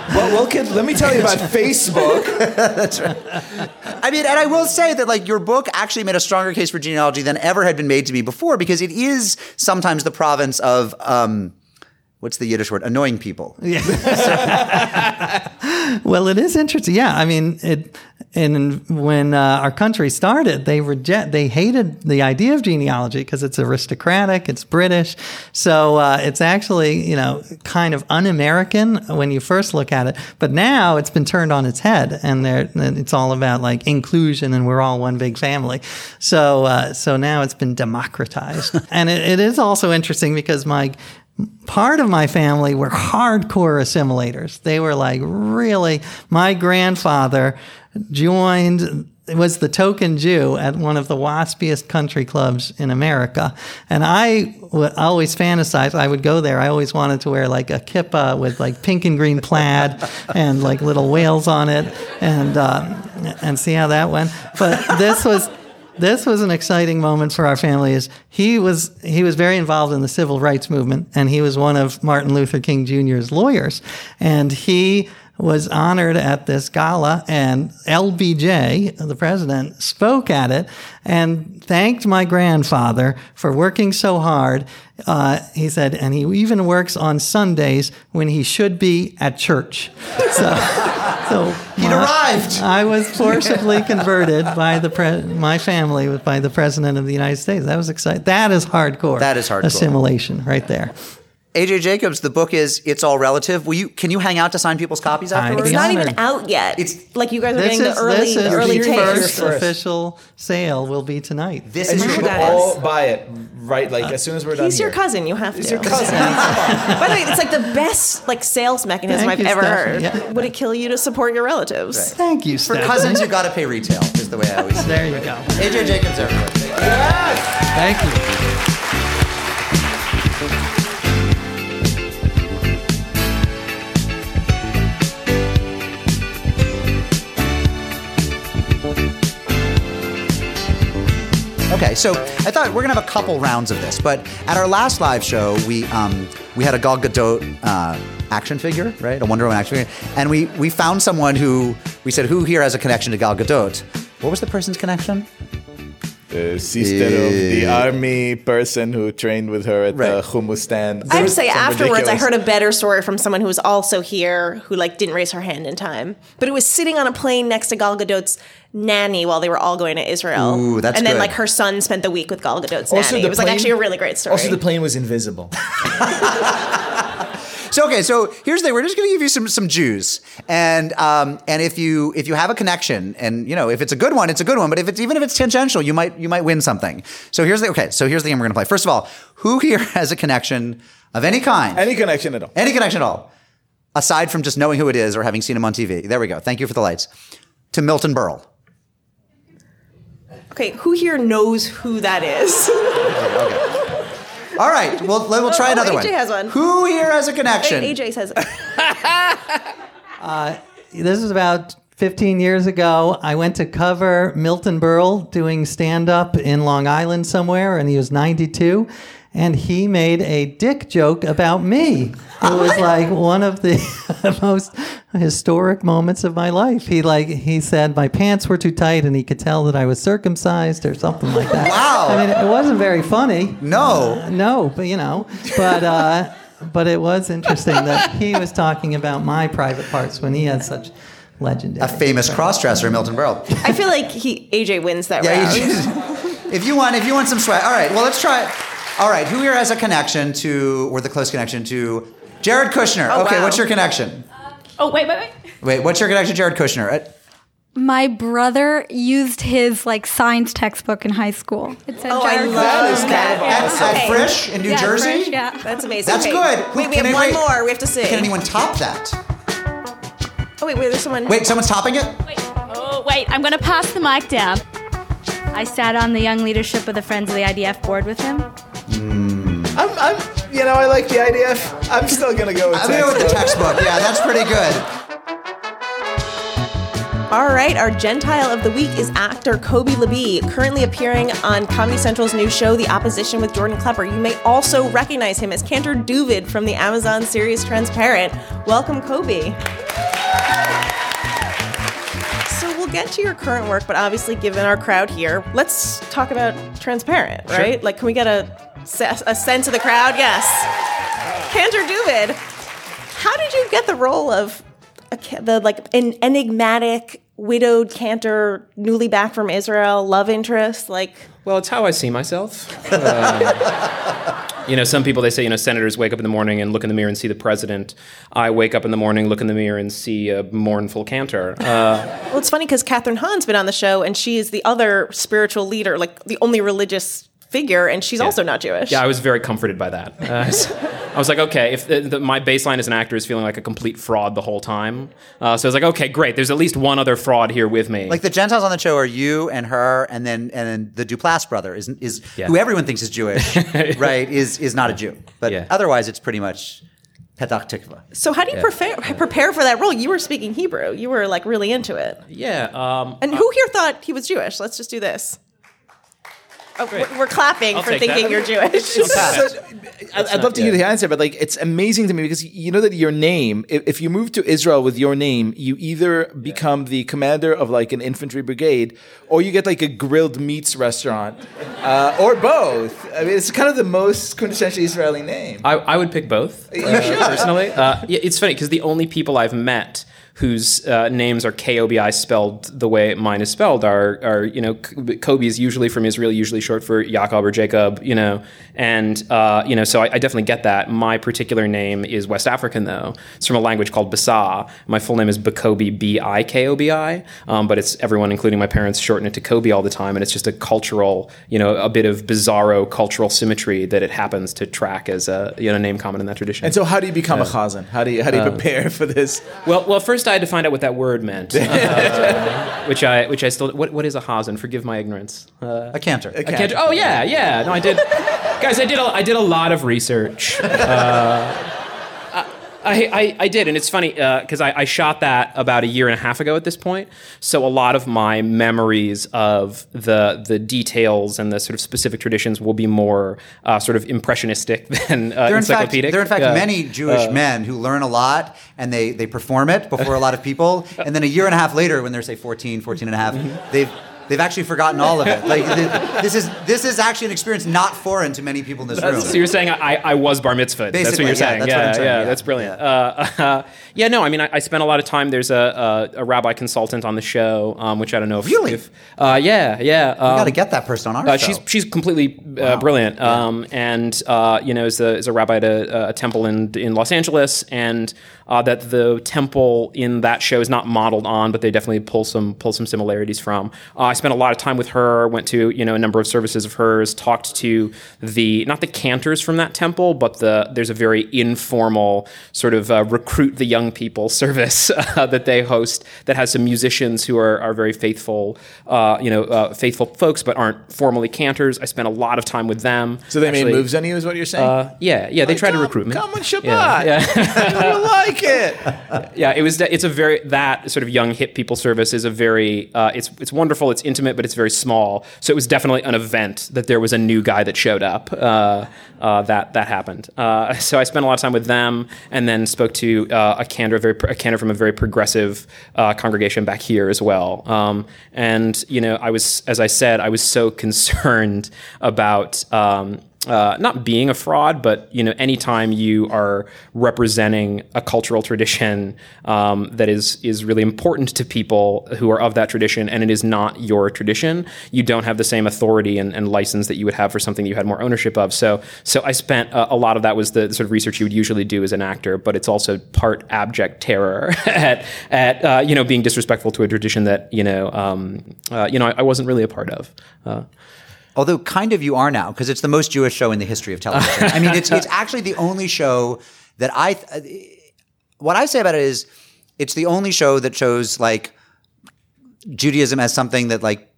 Well, well, kid, let me tell you about Facebook. That's right. I mean, and I will say that like your book actually made a stronger case for genealogy than ever had been made to me before because it is sometimes the province of, um, what's the Yiddish word? Annoying people. Yeah. Well, it is interesting. Yeah, I mean, it. And when uh, our country started, they reject, they hated the idea of genealogy because it's aristocratic, it's British, so uh, it's actually you know kind of un-American when you first look at it. But now it's been turned on its head, and there it's all about like inclusion, and we're all one big family. So uh, so now it's been democratized, and it, it is also interesting because my part of my family were hardcore assimilators. They were like really, my grandfather joined, was the token Jew at one of the waspiest country clubs in America. And I would always fantasize, I would go there. I always wanted to wear like a kippah with like pink and green plaid and like little whales on it and, uh, and see how that went. But this was, this was an exciting moment for our family is he was he was very involved in the civil rights movement and he was one of Martin Luther King Jr.'s lawyers and he was honored at this gala and LBJ the president spoke at it and thanked my grandfather for working so hard uh, he said and he even works on Sundays when he should be at church so so He'd my- arrived. I was forcibly converted by the pre- my family was by the president of the United States. That was exciting. That is hardcore. That is hardcore. assimilation right there. AJ Jacobs, the book is It's All Relative. Will you can you hang out to sign people's copies I'd afterwards? It's not honored. even out yet. It's- like you guys are This getting is, the early, this is the early the takes. first First. official sale will be tonight. This And is you your should that all is. buy it right, like as soon as we're done. He's your here. cousin. You have He's to. your cousin. By the way, it's like the best like sales mechanism Thank I've you, ever Stephanie. heard. Yeah. Would it kill you to support your relatives? Thank you, for cousins. You got to pay retail. Is the way I always say. There you go. AJ Jacobs, everyone. Yes. Thank you. Okay, so I thought we're gonna have a couple rounds of this, but at our last live show, we um, we had a Gal Gadot uh, action figure, right? A Wonder Woman action figure, and we we found someone who we said who here has a connection to Gal Gadot. What was the person's connection? The sister of the eh. army person who trained with her at the Right. hummus stand. I have to say, Some afterwards, I heard a better story from someone who was also here who like didn't raise her hand in time, but it was sitting on a plane next to Gal Gadot's nanny while they were all going to Israel. Ooh, that's and then good. like her son spent the week with Gal Gadot's Also, nanny. the It was like actually a really great story. Also, the plane was invisible. So okay, so here's the thing: we're just going to give you some some Jews, and um, and if you if you have a connection, and you know if it's a good one, it's a good one. But if it's even if it's tangential, you might you might win something. So here's the okay. So here's the game we're going to play. First of all, who here has a connection of any kind? Any connection at all? Any connection at all, aside from just knowing who it is or having seen him on TV. There we go. Thank you for the lights. To Milton Berle. okay, who here knows who that is? All right. Well, we'll oh, try Oh, another AJ one. has one. Who here has a connection? AJ says uh, This is about 15 years ago. I went to cover Milton Berle doing stand up in Long Island somewhere, and he was 92. And he made a dick joke about me. It was like one of the most historic moments of my life. He like he said my pants were too tight, and he could tell that I was circumcised or something like that. Wow. I mean, it wasn't very funny. No. No, but you know, but uh, but it was interesting that he was talking about my private parts when he had such legendary. A famous crossdresser, in Milton Berle. I feel like he AJ wins that Yeah, round. you if you want, if you want some swag. All right, well, let's try it. All right, who here has a connection to, or the close connection to, Jared Kushner? Oh, okay, wow. what's your connection? Oh, wait, wait, wait. Wait, what's your connection to Jared Kushner? Uh, My brother used his like science textbook in high school. It said Oh, I love That is kind of that. At, awesome. at Frisch in New Yeah, Jersey? French, yeah. That's amazing. That's Okay. good. Who- Wait, we have I- one wait. more. We have to see. Can anyone top that? Oh wait, wait. There's someone. Wait, someone's topping it? Wait. Oh, wait, I'm going to pass the mic down. I sat on the young leadership of the Friends of the IDF board with him. I'm, I'm, you know, I like the IDF. I'm still gonna go with I'm gonna go with the textbook. textbook. Yeah, that's pretty good. All right, our Gentile of the week is actor Kobi Libii, currently appearing on Comedy Central's new show, The Opposition with Jordan Klepper. You may also recognize him as Cantor Duvid from the Amazon series Transparent. Welcome, Kobi. So we'll get to your current work, but obviously, given our crowd here, let's talk about Transparent, right? Like, can we get a, se- a sense of the crowd? Yes. Cantor Duvid, how did you get the role of a, the like an enigmatic widowed cantor, newly back from Israel, love interest? Like, Well, it's how I see myself. Uh, you know, some people they say you know senators wake up in the morning and look in the mirror and see the president. I wake up in the morning, look in the mirror, and see a mournful cantor. Uh, well, it's funny because Kathryn Hahn's been on the show, and she is the other spiritual leader, like the only religious figure, and she's also not Jewish. yeah, I was very comforted by that. Uh, so I was like, okay, if the, the, my baseline as an actor is feeling like a complete fraud the whole time, uh, so I was like, okay, great. There's at least one other fraud here with me. Like the Gentiles on the show are you and her, and then and then the Duplass brother is is Yeah. who everyone thinks is Jewish, right? Is is not a Jew, but Yeah. otherwise it's pretty much Petach Tikva. So how do you prepare prepare for that role? You were speaking Hebrew. You were like really into it. yeah. Um, And who here thought he was Jewish? Let's just do this. Oh, we're, we're clapping I'll for thinking that. you're Jewish. So, I'd, I'd love to hear the answer, but like it's amazing to me because you know that your name, if, if you move to Israel with your name, you either become the commander of like an infantry brigade, or you get like a grilled meats restaurant, uh, or both. I mean, it's kind of the most quintessentially Israeli name. I, I would pick both uh, personally. Uh, yeah, it's funny because the only people I've met whose uh, names are K-O-B-I spelled the way mine is spelled are, are you know, Kobi is usually from Israel, usually short for Jacob or Jacob, you know, and, uh, you know, so I, I definitely get that. My particular name is West African, though. It's from a language called Basa. My full name is Bikobi, B-I-K-O-B-I, um, but it's everyone, including my parents, shorten it to Kobi all the time, and it's just a cultural, you know, a bit of bizarro cultural symmetry that it happens to track as a, you know, name common in that tradition. And so, how do you become a chazan? How do you how do you prepare for this? Well, well, first I had to find out what that word meant, uh, which I, which I still. What, what is a hazen? Forgive my ignorance. Uh, A cantor. I can't. Oh yeah, yeah. No, I did. Guys, I did. A, I did a lot of research. Uh, I, I, I did, and it's funny because I, I shot that about a year and a half ago at this point. So a lot of my memories of the the details and the sort of specific traditions will be more uh, sort of impressionistic than uh, There in fact, encyclopedic. there are in fact Uh, many Jewish men who learn a lot and they, they perform it before a lot of people. And then a year and a half later, when they're, say, 14, 14 and a half, Mm-hmm. they've, they've actually forgotten all of it. Like, th- this is, this is actually an experience not foreign to many people in this room. So you're saying I, I was bar mitzvah? That's what you're yeah, saying. that's yeah, what saying, yeah, yeah. that's brilliant. Uh, uh, yeah, no, I mean, I, I spent a lot of time. There's a, a, a rabbi consultant on the show, um, which I don't know if Really? If, uh, yeah, yeah. Um, we got to get that person on our uh, show. she's she's completely uh, brilliant, um, and uh, you know is a, is a rabbi at a, a temple in in Los Angeles, and uh, that the temple in that show is not modeled on, but they definitely pull some pull some similarities from. Uh, I spent a lot of time with her, went to you know a number of services of hers, talked to the not the cantors from that temple, but the there's a very informal sort of uh, recruit the young people service uh, that they host that has some musicians who are, are very faithful, uh, you know, uh, faithful folks, but aren't formally cantors. I spent a lot of time with them. So they made Actually, moves on you, is what you're saying? Uh, yeah, yeah, they tried to come, recruit me. Come on Shabbat. Yeah, yeah. you like it. yeah, it was. It's a very that sort of young hip people service is a very. Uh, it's it's wonderful. It's intimate, but it's very small. So it was definitely an event that there was a new guy that showed up. Uh, uh, that that happened. Uh, so I spent a lot of time with them, and then spoke to uh, a cantor, very a cantor from a very progressive uh, congregation back here as well. Um, and you know, I was, as I said, I was so concerned about. Um, uh, not being a fraud, but you know, anytime you are representing a cultural tradition um, that is is really important to people who are of that tradition, and it is not your tradition, you don't have the same authority and, and license that you would have for something you had more ownership of. So, so I spent uh, a lot of that was the sort of research you would usually do as an actor, but it's also part abject terror at at uh, you know being disrespectful to a tradition that you know um, uh, you know I, I wasn't really a part of. Uh, Although kind of you are now because it's the most Jewish show in the history of television. I mean, it's it's actually the only show that I. What I say about it is, it's the only show that shows like Judaism as something that like.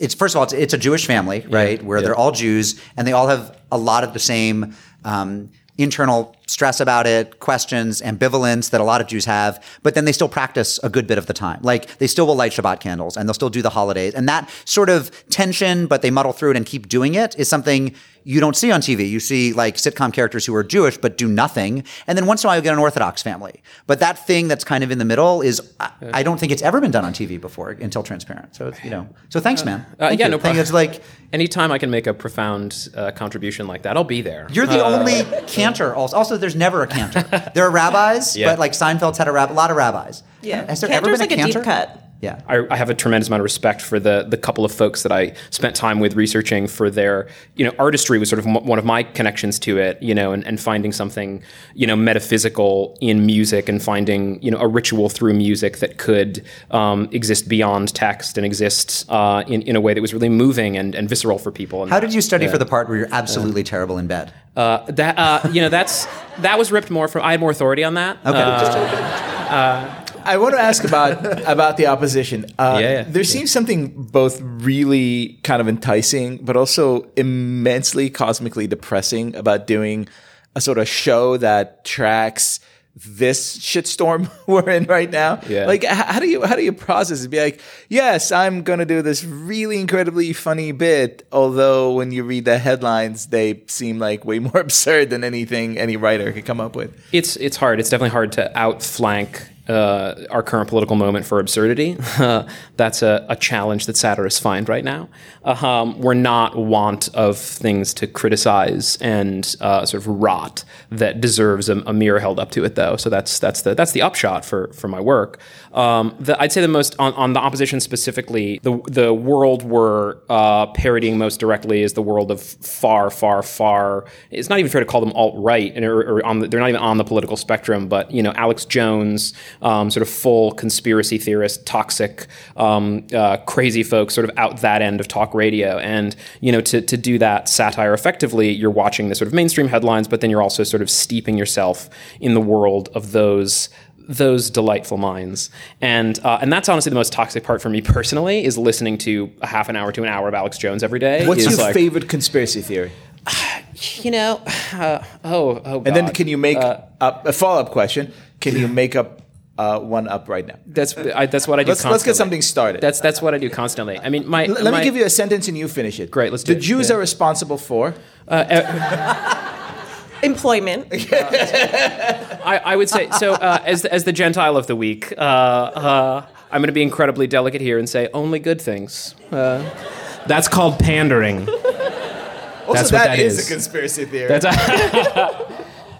It's first of all, it's, it's a Jewish family, right? Where they're all Jews and they all have a lot of the same um, internal stress about it, questions, ambivalence that a lot of Jews have, but then they still practice a good bit of the time. Like they still will light Shabbat candles and they'll still do the holidays. And that sort of tension, but they muddle through it and keep doing it is something you don't see on TV. You see like sitcom characters who are Jewish but do nothing. And then once in a while you get an Orthodox family. But that thing that's kind of in the middle is, I, I don't think it's ever been done on TV before until Transparent. So, it's, you know, so thanks, man. Uh, Thank yeah, you. no problem. It's like, Anytime I can make a profound uh, contribution like that, I'll be there. You're the Uh, only cantor. Also, also, there's never a cantor. There are rabbis, Yeah. but like Seinfeld's had a, rab- a lot of rabbis. Yeah. Has there Cantor's ever been like a deep cut. Yeah. I, I have a tremendous amount of respect for the the couple of folks that I spent time with researching for their you know artistry was sort of m- one of my connections to it you know and, and finding something you know metaphysical in music and finding you know a ritual through music that could um, exist beyond text and exist uh, in in a way that was really moving and, and visceral for people. And How did you study for the part where you're absolutely terrible in bed? uh, that uh, you know that's that was ripped more from I had more authority on that. Okay. I want to ask about about the opposition. Uh, Yeah, yeah. there seems something both really kind of enticing, but also immensely cosmically depressing about doing a sort of show that tracks this shitstorm we're in right now. Yeah. Like, how do you how do you process it? Be like, yes, I'm gonna do this really incredibly funny bit, although when you read the headlines, they seem like way more absurd than anything any writer could come up with. It's it's hard. It's definitely hard to outflank uh, our current political moment for absurdity. That's a, a challenge that satirists find right now. Um, we're not want of things to criticize and uh, sort of rot that deserves a, a mirror held up to it, though. So that's that's the that's the upshot for for my work. Um, the, I'd say the most on, on the opposition specifically, the the world we're uh, parodying most directly is the world of far, far, far. It's not even fair to call them alt right, and or, the, they're not even on the political spectrum. But you know, Alex Jones, um, sort of full conspiracy theorist, toxic, um, uh, crazy folks, sort of out that end of talk radio. And you know, to to do that satire effectively, you're watching the sort of mainstream headlines, but then you're also sort of steeping yourself in the world of those those delightful minds. And uh, and that's honestly the most toxic part for me personally is listening to a half an hour to an hour of Alex Jones every day. What's your like, favorite conspiracy theory? You know, uh, oh oh. And then can you make Uh, up a follow up question? Can you make up uh, one up right now? that's I, that's what I do. Let's- let's get something started. That's that's what I do constantly. I mean, my L- let my- me give you a sentence and you finish it. Great, let's do The it. Jews Yeah. are responsible for. Employment. I, I would say so. Uh, as as the Gentile of the week, uh, uh, I'm going to be incredibly delicate here and say only good things. Uh, that's called pandering. Also, That's what that that is, is. a conspiracy theory. That's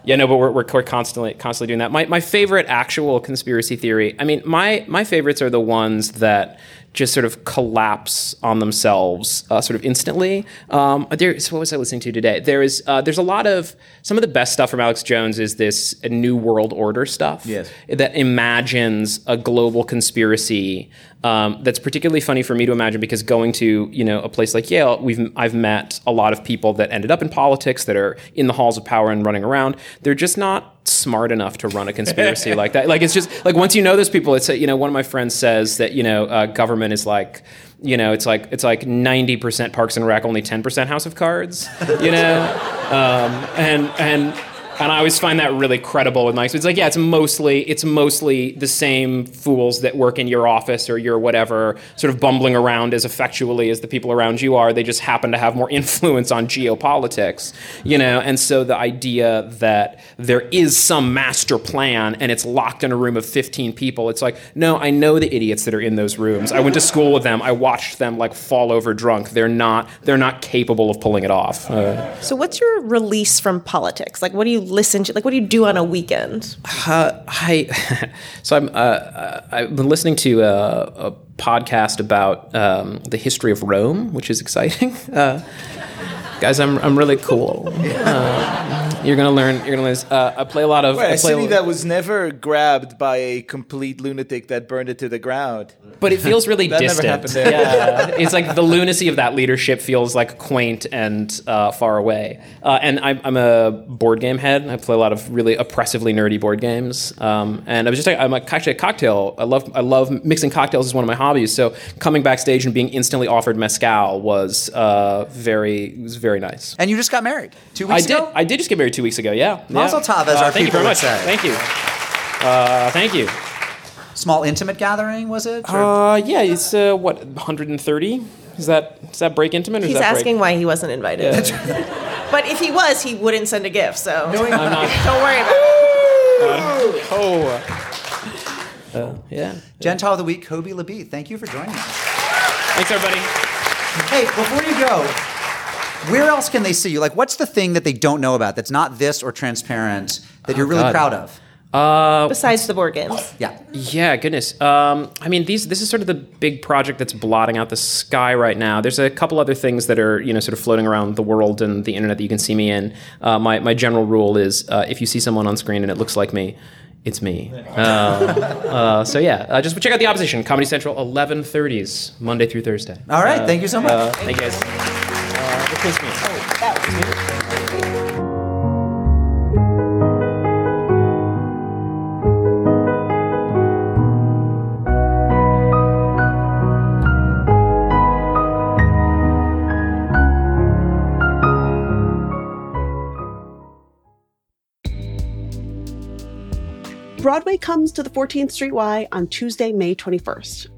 yeah, no, but we're, we're, constantly constantly doing that. My my favorite actual conspiracy theory. I mean, my my favorites are the ones that just sort of collapse on themselves, uh, sort of instantly. Um, there, so what was I listening to today? There is uh, there's a lot of some of the best stuff from Alex Jones is this new world order stuff Yes. that imagines a global conspiracy um, that's particularly funny for me to imagine because going to you know a place like Yale, we've I've met a lot of people that ended up in politics that are in the halls of power and running around. They're just not smart enough to run a conspiracy like that. Like it's just like once you know those people, it's a, you know one of my friends says that you know uh, government is like you know it's like it's like ninety percent Parks and Rec, only ten percent House of Cards. You know, um, and and and I always find that really credible with Mike. So it's like, yeah, it's mostly it's mostly the same fools that work in your office or your whatever, sort of bumbling around as effectually as the people around you are. They just happen to have more influence on geopolitics, you know. And so the idea that there is some master plan and it's locked in a room of 15 people, it's like, no, I know the idiots that are in those rooms. I went to school with them. I watched them like fall over drunk. They're not they're not capable of pulling it off. Uh, So, what's your release from politics? Like, what do you listen to? Like, what do you do on a weekend? Uh, I so I'm uh, uh, I've been listening to a, a podcast about um, the history of Rome, which is exciting. Uh, guys, I'm I'm really cool. Uh, you're gonna learn. You're gonna learn. Uh, I play a lot of. Wait, I a play city that was never grabbed by a complete lunatic that burned it to the ground. but it feels really That never happened there. Yeah, it's like the lunacy of that leadership feels like quaint and uh, far away. Uh, and I'm, I'm a board game head. I play a lot of really oppressively nerdy board games. Um, and I was just I'm a, actually a cocktail. I love I love mixing cocktails is one of my hobbies. So coming backstage and being instantly offered mezcal was uh, very was very nice. And you just got married two I weeks did. ago. I did just get married two weeks ago. Yeah. Mazel yeah. tov, as Uh, our thank you people very would much. say. Thank you. Uh, thank you. Small intimate gathering was it? Or- Uh, yeah, it's uh, what 130. Is that does that break intimate? Or He's does that asking break? why he wasn't invited. but if he was, he wouldn't send a gift. So I'm not. don't worry about it. Oh. Uh, yeah. Gentile of the week, Kobi Libii. Thank you for joining us. Thanks, everybody. Hey, before you go, where else can they see you? Like, what's the thing that they don't know about that's not this or transparent that you're really God. proud of? Besides the board games. Yeah. Yeah, goodness. Um, I mean, these this is sort of the big project that's blotting out the sky right now. There's a couple other things that are you know sort of floating around the world and the internet that you can see me in. Uh, my my general rule is uh, if you see someone on screen and it looks like me. It's me. Uh, uh, so yeah, uh, just check out the opposition. Comedy Central, 11:30s, Monday through Thursday. All right. thank you so much. Uh, thank you guys. The kiss oh, me. Broadway comes to the 14th Street Y on Tuesday, May 21st.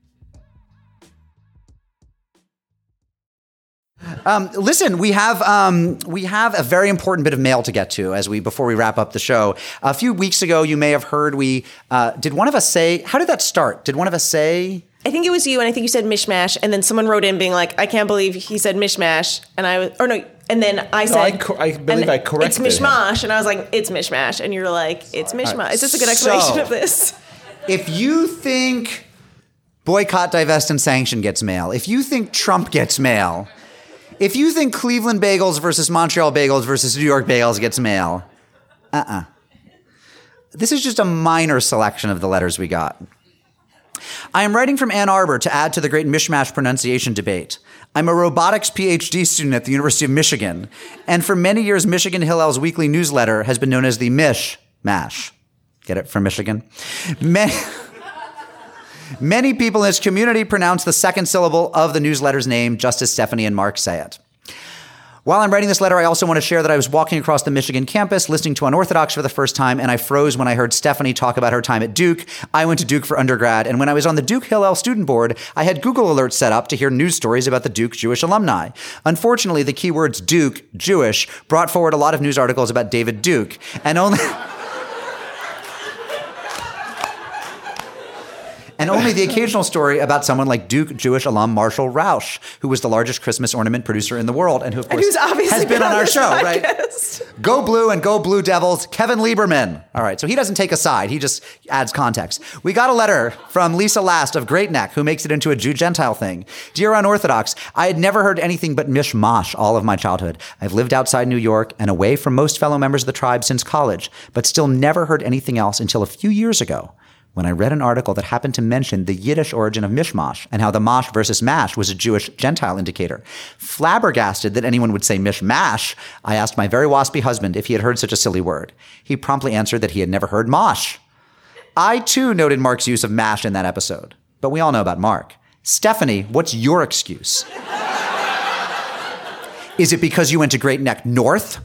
Listen, we have um, we have a very important bit of mail to get to as we before we wrap up the show. A few weeks ago, you may have heard we uh, did one of us say how did that start? Did one of us say I think it was you, and I think you said mishmash, and then someone wrote in being like, "I can't believe he said mishmash," and I was, or no, and then I said, I cor- I believe and I It's corrected him. mishmash, and I was like, "It's mishmash," and you're like, "It's mishmash." Is this a good explanation So- of this? if you think boycott, divest, and sanction gets mail, if you think Trump gets mail, if you think Cleveland Bagels versus Montreal Bagels versus New York Bagels gets mail, uh uh This is just a minor selection of the letters we got. I am writing from Ann Arbor to add to the great mishmash pronunciation debate. I'm a robotics PhD student at the University of Michigan, and for many years, Michigan Hillel's weekly newsletter has been known as the Mish Mash. Get it from Michigan? Many, many people in this community pronounce the second syllable of the newsletter's name just as Stephanie and Mark say it. While I'm writing this letter, I also want to share that I was walking across the Michigan campus listening to Unorthodox for the first time, and I froze when I heard Stephanie talk about her time at Duke. I went to Duke for undergrad, and when I was on the Duke Hillel student board, I had Google alerts set up to hear news stories about the Duke Jewish alumni. Unfortunately, the keywords Duke, Jewish, brought forward a lot of news articles about David Duke, and only. and only the occasional story about someone like Duke Jewish alum Marshall Rauch, who was the largest Christmas ornament producer in the world, and who, of course, has been on our this show, right? Go Blue and Go Blue Devils, Kevin Lieberman. All right, so he doesn't take a side, he just adds context. We got a letter from Lisa Last of Great Neck, who makes it into a Jew Gentile thing. Dear Unorthodox, I had never heard anything but mishmash all of my childhood. I've lived outside New York and away from most fellow members of the tribe since college, but still never heard anything else until a few years ago when I read an article that happened to mention the Yiddish origin of mishmash and how the mosh versus mash was a Jewish Gentile indicator. Flabbergasted that anyone would say mishmash, I asked my very waspy husband if he had heard such a silly word. He promptly answered that he had never heard mosh. I too noted Mark's use of mash in that episode, but we all know about Mark. Stephanie, what's your excuse? Is it because you went to Great Neck North?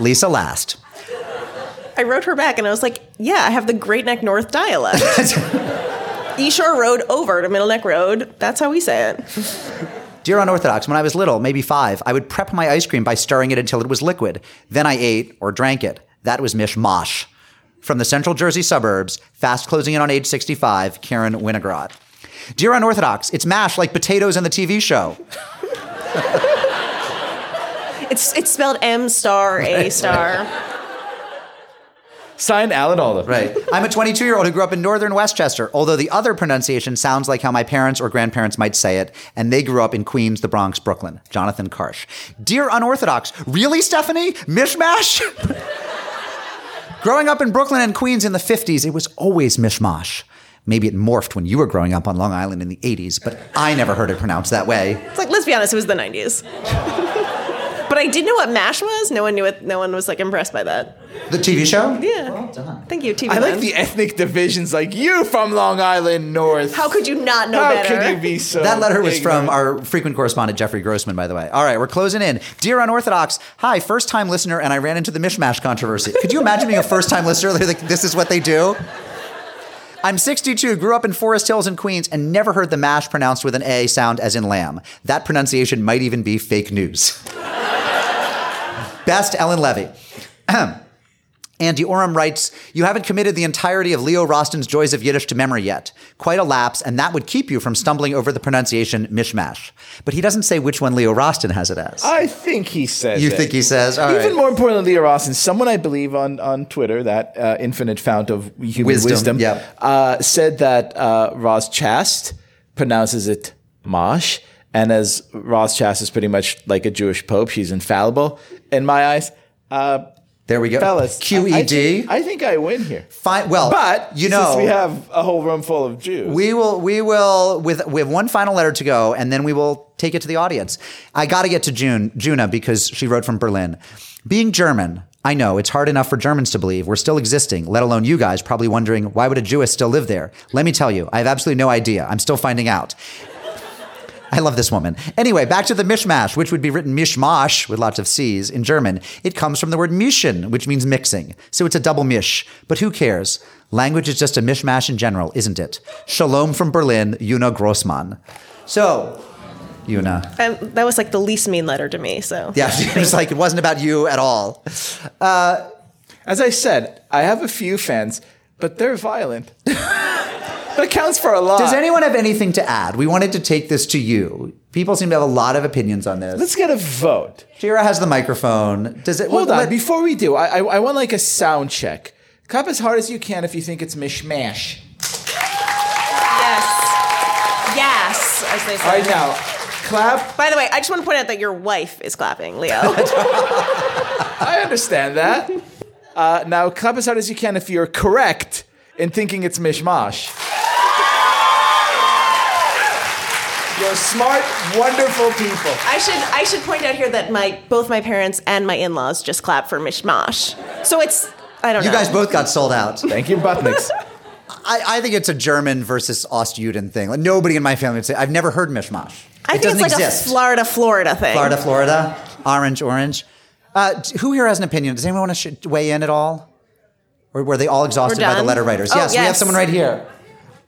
Lisa last. I wrote her back, and I was like, "Yeah, I have the Great Neck North dialect." East Shore Road over to Middle Neck Road. That's how we say it. Dear Unorthodox, when I was little, maybe five, I would prep my ice cream by stirring it until it was liquid. Then I ate or drank it. That was Mish mishmash. From the central Jersey suburbs, fast closing in on age 65, Karen Winograd. Dear Unorthodox, it's mash like potatoes in the TV show. It's it's spelled M star A star. Sign Alan Alda. Right. I'm a 22 year old who grew up in northern Westchester, although the other pronunciation sounds like how my parents or grandparents might say it, and they grew up in Queens, the Bronx, Brooklyn. Jonathan Karsh. Dear Unorthodox, really, Stephanie? Mishmash? growing up in Brooklyn and Queens in the 50s, it was always mishmash. Maybe it morphed when you were growing up on Long Island in the 80s, but I never heard it pronounced that way. It's like let's be honest, it was the '90s. but I did know what Mash was. No one knew it. No one was like impressed by that. The TV show? Yeah. Well done. Thank you, TV. I like the ethnic divisions. Like you from Long Island North. How could you not know How better? could you be so? That letter was from our frequent correspondent, Jeffrey Grossman, by the way. All right, we're closing in. Dear Unorthodox, hi, first time listener, and I ran into the mishmash controversy. Could you imagine being a first time listener? They're like, this is what they do? I'm 62, grew up in Forest Hills in Queens, and never heard the mash pronounced with an A sound as in lamb. That pronunciation might even be fake news. Best Ellen Levy. Andy Oram writes, You haven't committed the entirety of Leo Rosten's Joys of Yiddish to memory yet. Quite a lapse, and that would keep you from stumbling over the pronunciation mishmash. But he doesn't say which one Leo Roston has it as. I think he says. you it. think he says? All Even right. more importantly, Leo Rawson, someone I believe on, on Twitter, that uh, infinite fount of human Wisdom, wisdom, yep. uh, said that uh, Roz Chast pronounces it Mosh. And as Chast is pretty much like a Jewish pope, she's infallible in my eyes. Uh, There we go. fellas, QED. I, I, think, I think I win here. Fine. Well, But you since know, we have a whole room full of Jews. We will. We will. With we have one final letter to go, and then we will take it to the audience. I got to get to June, Juna, because she wrote from Berlin. Being German, I know it's hard enough for Germans to believe we're still existing. Let alone you guys, probably wondering why would a Jewess still live there? Let me tell you, I have absolutely no idea. I'm still finding out. I love this woman. Anyway, back to the mishmash, which would be written mishmash with lots of C's in German. It comes from the word mischen, which means mixing. So it's a double mish. But who cares? Language is just a mishmash in general, isn't it? Shalom from Berlin, Yuna Grossman. So, Yuna. Um, that was like the least mean letter to me. So Yeah, it was like it wasn't about you at all. As I said, I have a few fans, but they're violent. that counts for a lot. Does anyone have anything to add? We wanted to take this to you. People seem to have a lot of opinions on this. Let's get a vote. Shira has the microphone. Does it? Hold let- on, before we do, I, I, I want like a sound check. Clap as hard as you can if you think it's mishmash. yes, yes, as they say. All right, now, clap. By the way, I just want to point out that your wife is clapping, Liel. I understand that. Uh, now, clap as hard as you can if you're correct in thinking it's mishmash. You're smart, wonderful people. I should I should point out here that my both my parents and my in-laws just clap for mishmash. So it's I don't know. you know. guys both got sold out. Thank you, Butnicks. I, I think it's a German versus Ostjuden thing. Like nobody in my family would say. I've never heard mishmash. I it think doesn't it's like exist. a Florida Florida thing. Florida, Florida, orange, orange. Uh, who here has an opinion? Does anyone want to sh- weigh in at all? Or were they all exhausted by the letter writers? Oh, yes, we have someone right here.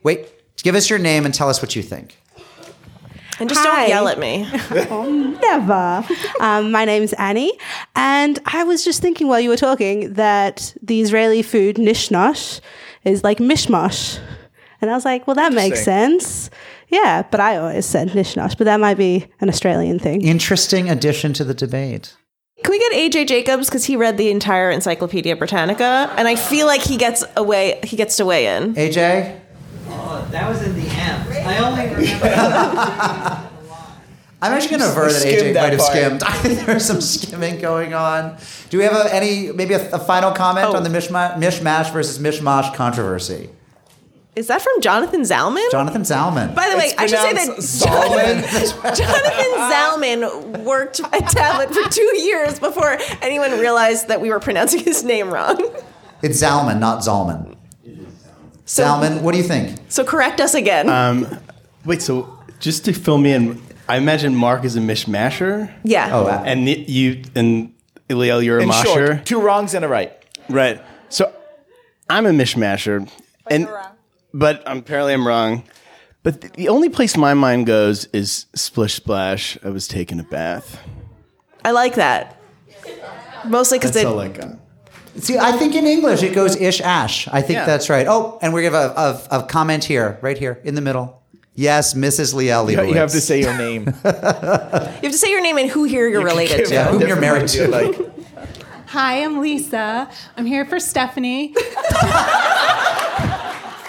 Wait, give us your name and tell us what you think. And just Hi. don't yell at me. Never. Um, my name's Annie, and I was just thinking while you were talking that the Israeli food nishnosh is like mishmash, and I was like, well, that makes sense. Yeah, but I always said nishnosh, but that might be an Australian thing. Interesting addition to the debate. Can we get AJ Jacobs because he read the entire Encyclopedia Britannica, and I feel like he gets away. He gets to weigh in. AJ? Oh, that was in the end. I only remember. I'm actually going to aver that skimmed AJ that might have part. skimmed. I think there's some skimming going on. Do we have a, any, maybe a, a final comment Oh. on the mishma- mishmash versus mishmash controversy? Is that from Jonathan Zalman? Jonathan Zalman. By the way, It's I should say that pronounced Zalman. Jonathan Zalman worked at Tablet for two years before anyone realized that we were pronouncing his name wrong. It's Zalman, not Zalman. Zalman, what do you think? So correct us again. Um, wait, so just to fill me in, I imagine Mark is a mishmasher. yeah. Oh, uh, And y- you and Liel, you're a In masher. short, two wrongs and a right. Right. So I'm a mishmasher. and but apparently I'm wrong. But th- the only place my mind goes is splish splash. I was taking a bath. I like that. Mostly because That's it. all I got. See, I think in English it goes ish ash. I think Yeah. that's right. Oh, and we have a, a, a comment here, right here, in the middle. Yes, Mrs. Liel You, Leibovitz. you have to say your name. You have to say your name and who here you're related to. Yeah, whom you're married to. Like, Hi, I'm Lisa. I'm here for Stephanie.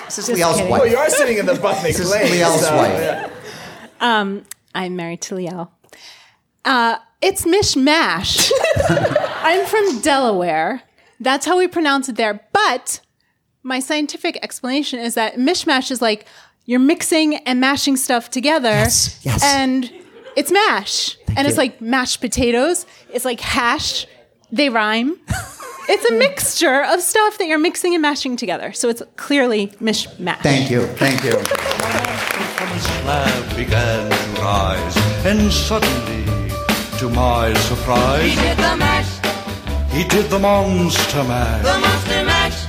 Mrs. Liel's kidding. oh, wife. you are sitting in the Butnick Mrs. lane. Liel's so, wife. yeah. Um, I'm married to Liel. Uh, it's mishmash. I'm from Delaware. That's how we pronounce it there. But my scientific explanation is that mishmash is like you're mixing and mashing stuff together. Yes, yes. And it's mash. and it's like mashed potatoes. It's like hash. They rhyme. it's a mixture of stuff that you're mixing and mashing together. So it's clearly mishmash. Thank you. Thank you. from his slab began to rise, and suddenly, to my surprise, He did the mash, he did the monster mash. the monster mash.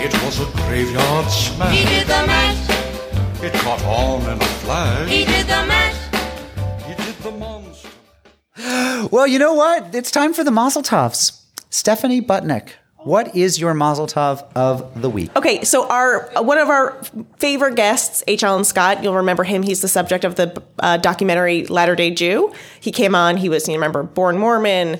It was a graveyard smash. He did the mash, It caught on in a flash. he did the mash. He did the monster. Well, you know what? It's time for the Mazel Tovs. Stephanie Butnick, what is your Mazel Tov of the week? Okay, so our one of our favorite guests, H. Alan Scott, you'll remember him. He's the subject of the uh, documentary Latter Day Jew. He came on. He was, you remember, born Mormon.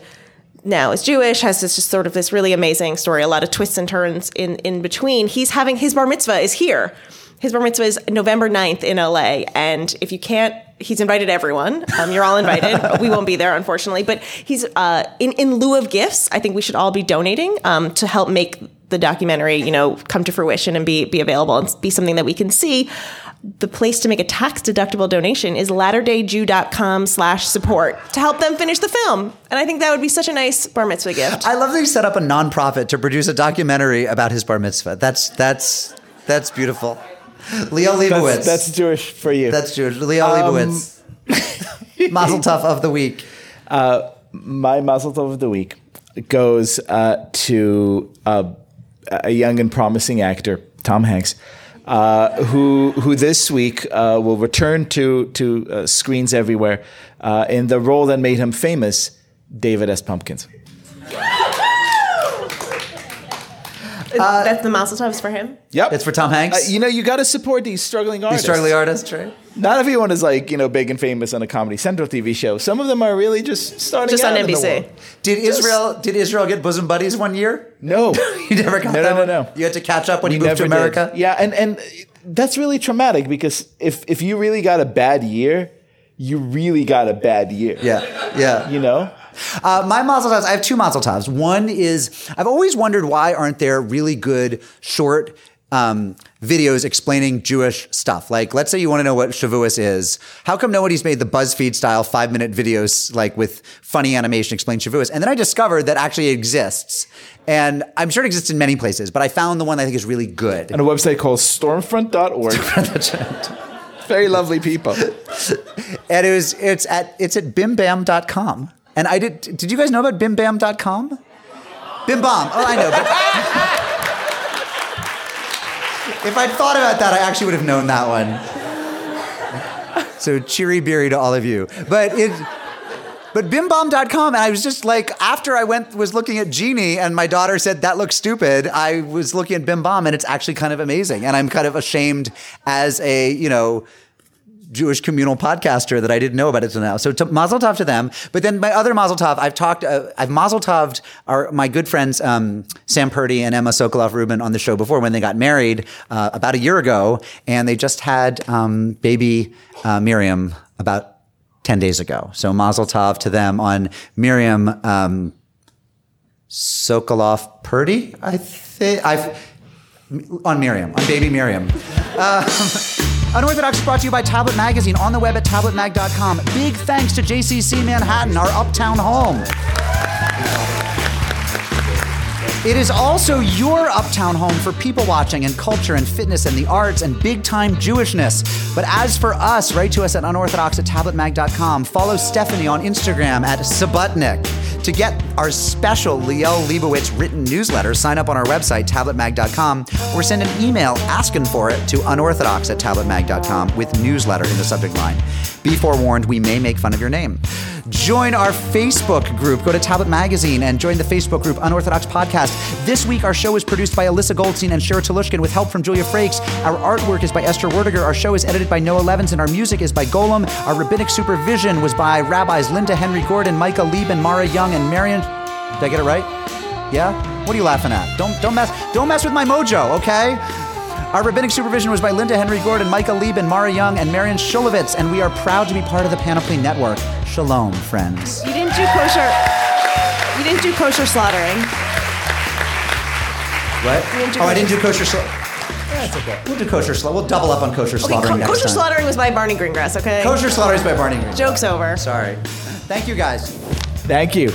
Now is Jewish. Has this just sort of this really amazing story. A lot of twists and turns in in between. He's having his bar mitzvah is here. His bar mitzvah is November 9th in LA. And if you can't, he's invited everyone. Um, you're all invited. we won't be there, unfortunately. But he's uh, in, in lieu of gifts, I think we should all be donating um, to help make the documentary, you know, come to fruition and be, be available and be something that we can see. The place to make a tax deductible donation is latterdayjew.com slash support to help them finish the film. And I think that would be such a nice bar mitzvah gift. I love that he set up a nonprofit to produce a documentary about his bar mitzvah. That's that's that's beautiful. Liel Leibovitz. That's, that's Jewish for you. That's Jewish. Liel Um, Leibovitz. Mazel Tov of the week. my Mazel Tov of the week goes uh, to uh, a young and promising actor, Tom Hanks, uh, who who this week uh, will return to to uh, screens everywhere uh, in the role that made him famous, David S. Pumpkins. That's the Mazel Tovs for him. Yep, it's for Tom Hanks. Uh, you know, you got to support these struggling artists. These struggling artists, right? Not everyone is like you know big and famous on a Comedy Central TV show. Some of them are really just starting Just on out in the NBC. world. Did Israel did Israel get bosom buddies one year? No, you never got No, that no, no, no. You had to catch up when you We moved to never did. America. Yeah, and and that's really traumatic because if if you really got a bad year, you really got a bad year. Yeah, yeah. You know. Uh, my mazel tovs, I have two mazel tovs. One is I've always wondered why aren't there really good short um, videos explaining Jewish stuff? Like, let's say you want to know what Shavuos is. How come nobody's made the BuzzFeed style five minute videos like with funny animation explain Shavuos? And then I discovered that actually it exists. And I'm sure it exists in many places, but I found the one I think is really good. On a website called stormfront.org. Very lovely people. and it was it's at it's at bimbam.com. And I did did you guys know about bimbam.com? Bim Bam. Oh, I know. If I'd thought about that, I actually would have known that one. So cheery beery to all of you. But it but bimbam.com and I was just like after I went was looking at Geni and my daughter said that looks stupid, I was looking at bimbam and it's actually kind of amazing. And I'm kind of ashamed as a, you know, Jewish communal podcaster that I didn't know about until now. So to, Mazel Tov to them. But then my other Mazel Tov, I've talked, uh, I've Mazel Toved our my good friends um, Sam Purdy and Emma Sokoloff Rubin on the show before when they got married uh, about a year ago, and they just had um, baby uh, Miriam about ten days ago. So Mazel Tov to them on Miriam um, Sokoloff Purdy. I think I've on Miriam, on baby Miriam. Unorthodox brought to you by Tablet Magazine on the web at tabletmag.com. Big thanks to JCC Manhattan, our uptown home. It is also your uptown home for people watching and culture and fitness and the arts and big time Jewishness. But as for us, write to us at unorthodox at tabletmag.com. Follow Stephanie on Instagram at Subutnik. To get our special Liel Leibovitz written newsletter, sign up on our website, tabletmag.com, or send an email asking for it to unorthodox at tabletmag.com with newsletter in the subject line. Be forewarned, we may make fun of your name. Join our Facebook group. Go to Tablet Magazine and join the Facebook group Unorthodox Podcast. This week, our show is produced by Alyssa Goldstein and Shira Telushkin with help from Julia Frakes. Our artwork is by Esther Werdiger. Our show is edited by Noah Levins, and our music is by Golem. Our rabbinic supervision was by rabbis Linda Henry Gordon, Micah Lieben, Mara Young, and Marion. Did I get it right? Yeah? What are you laughing at? Don't don't mess don't mess with my mojo, okay? Our rabbinic supervision was by Linda Henry Gordon, Micah Lieben, Mara Young, and Marion Shulovitz, and we are proud to be part of the Panoply Network. Shalom, friends. You didn't do kosher. You didn't do kosher slaughtering. What? You didn't Oh, I didn't do kosher- kosher slaughtering. That's okay. We'll do kosher slaughtering. We'll double up on kosher Okay, slaughtering ko- next kosher time. slaughtering was by Barney Greengrass. Okay. Kosher slaughtering is by Barney Green. Joke's over. Sorry. Thank you, guys. Thank you.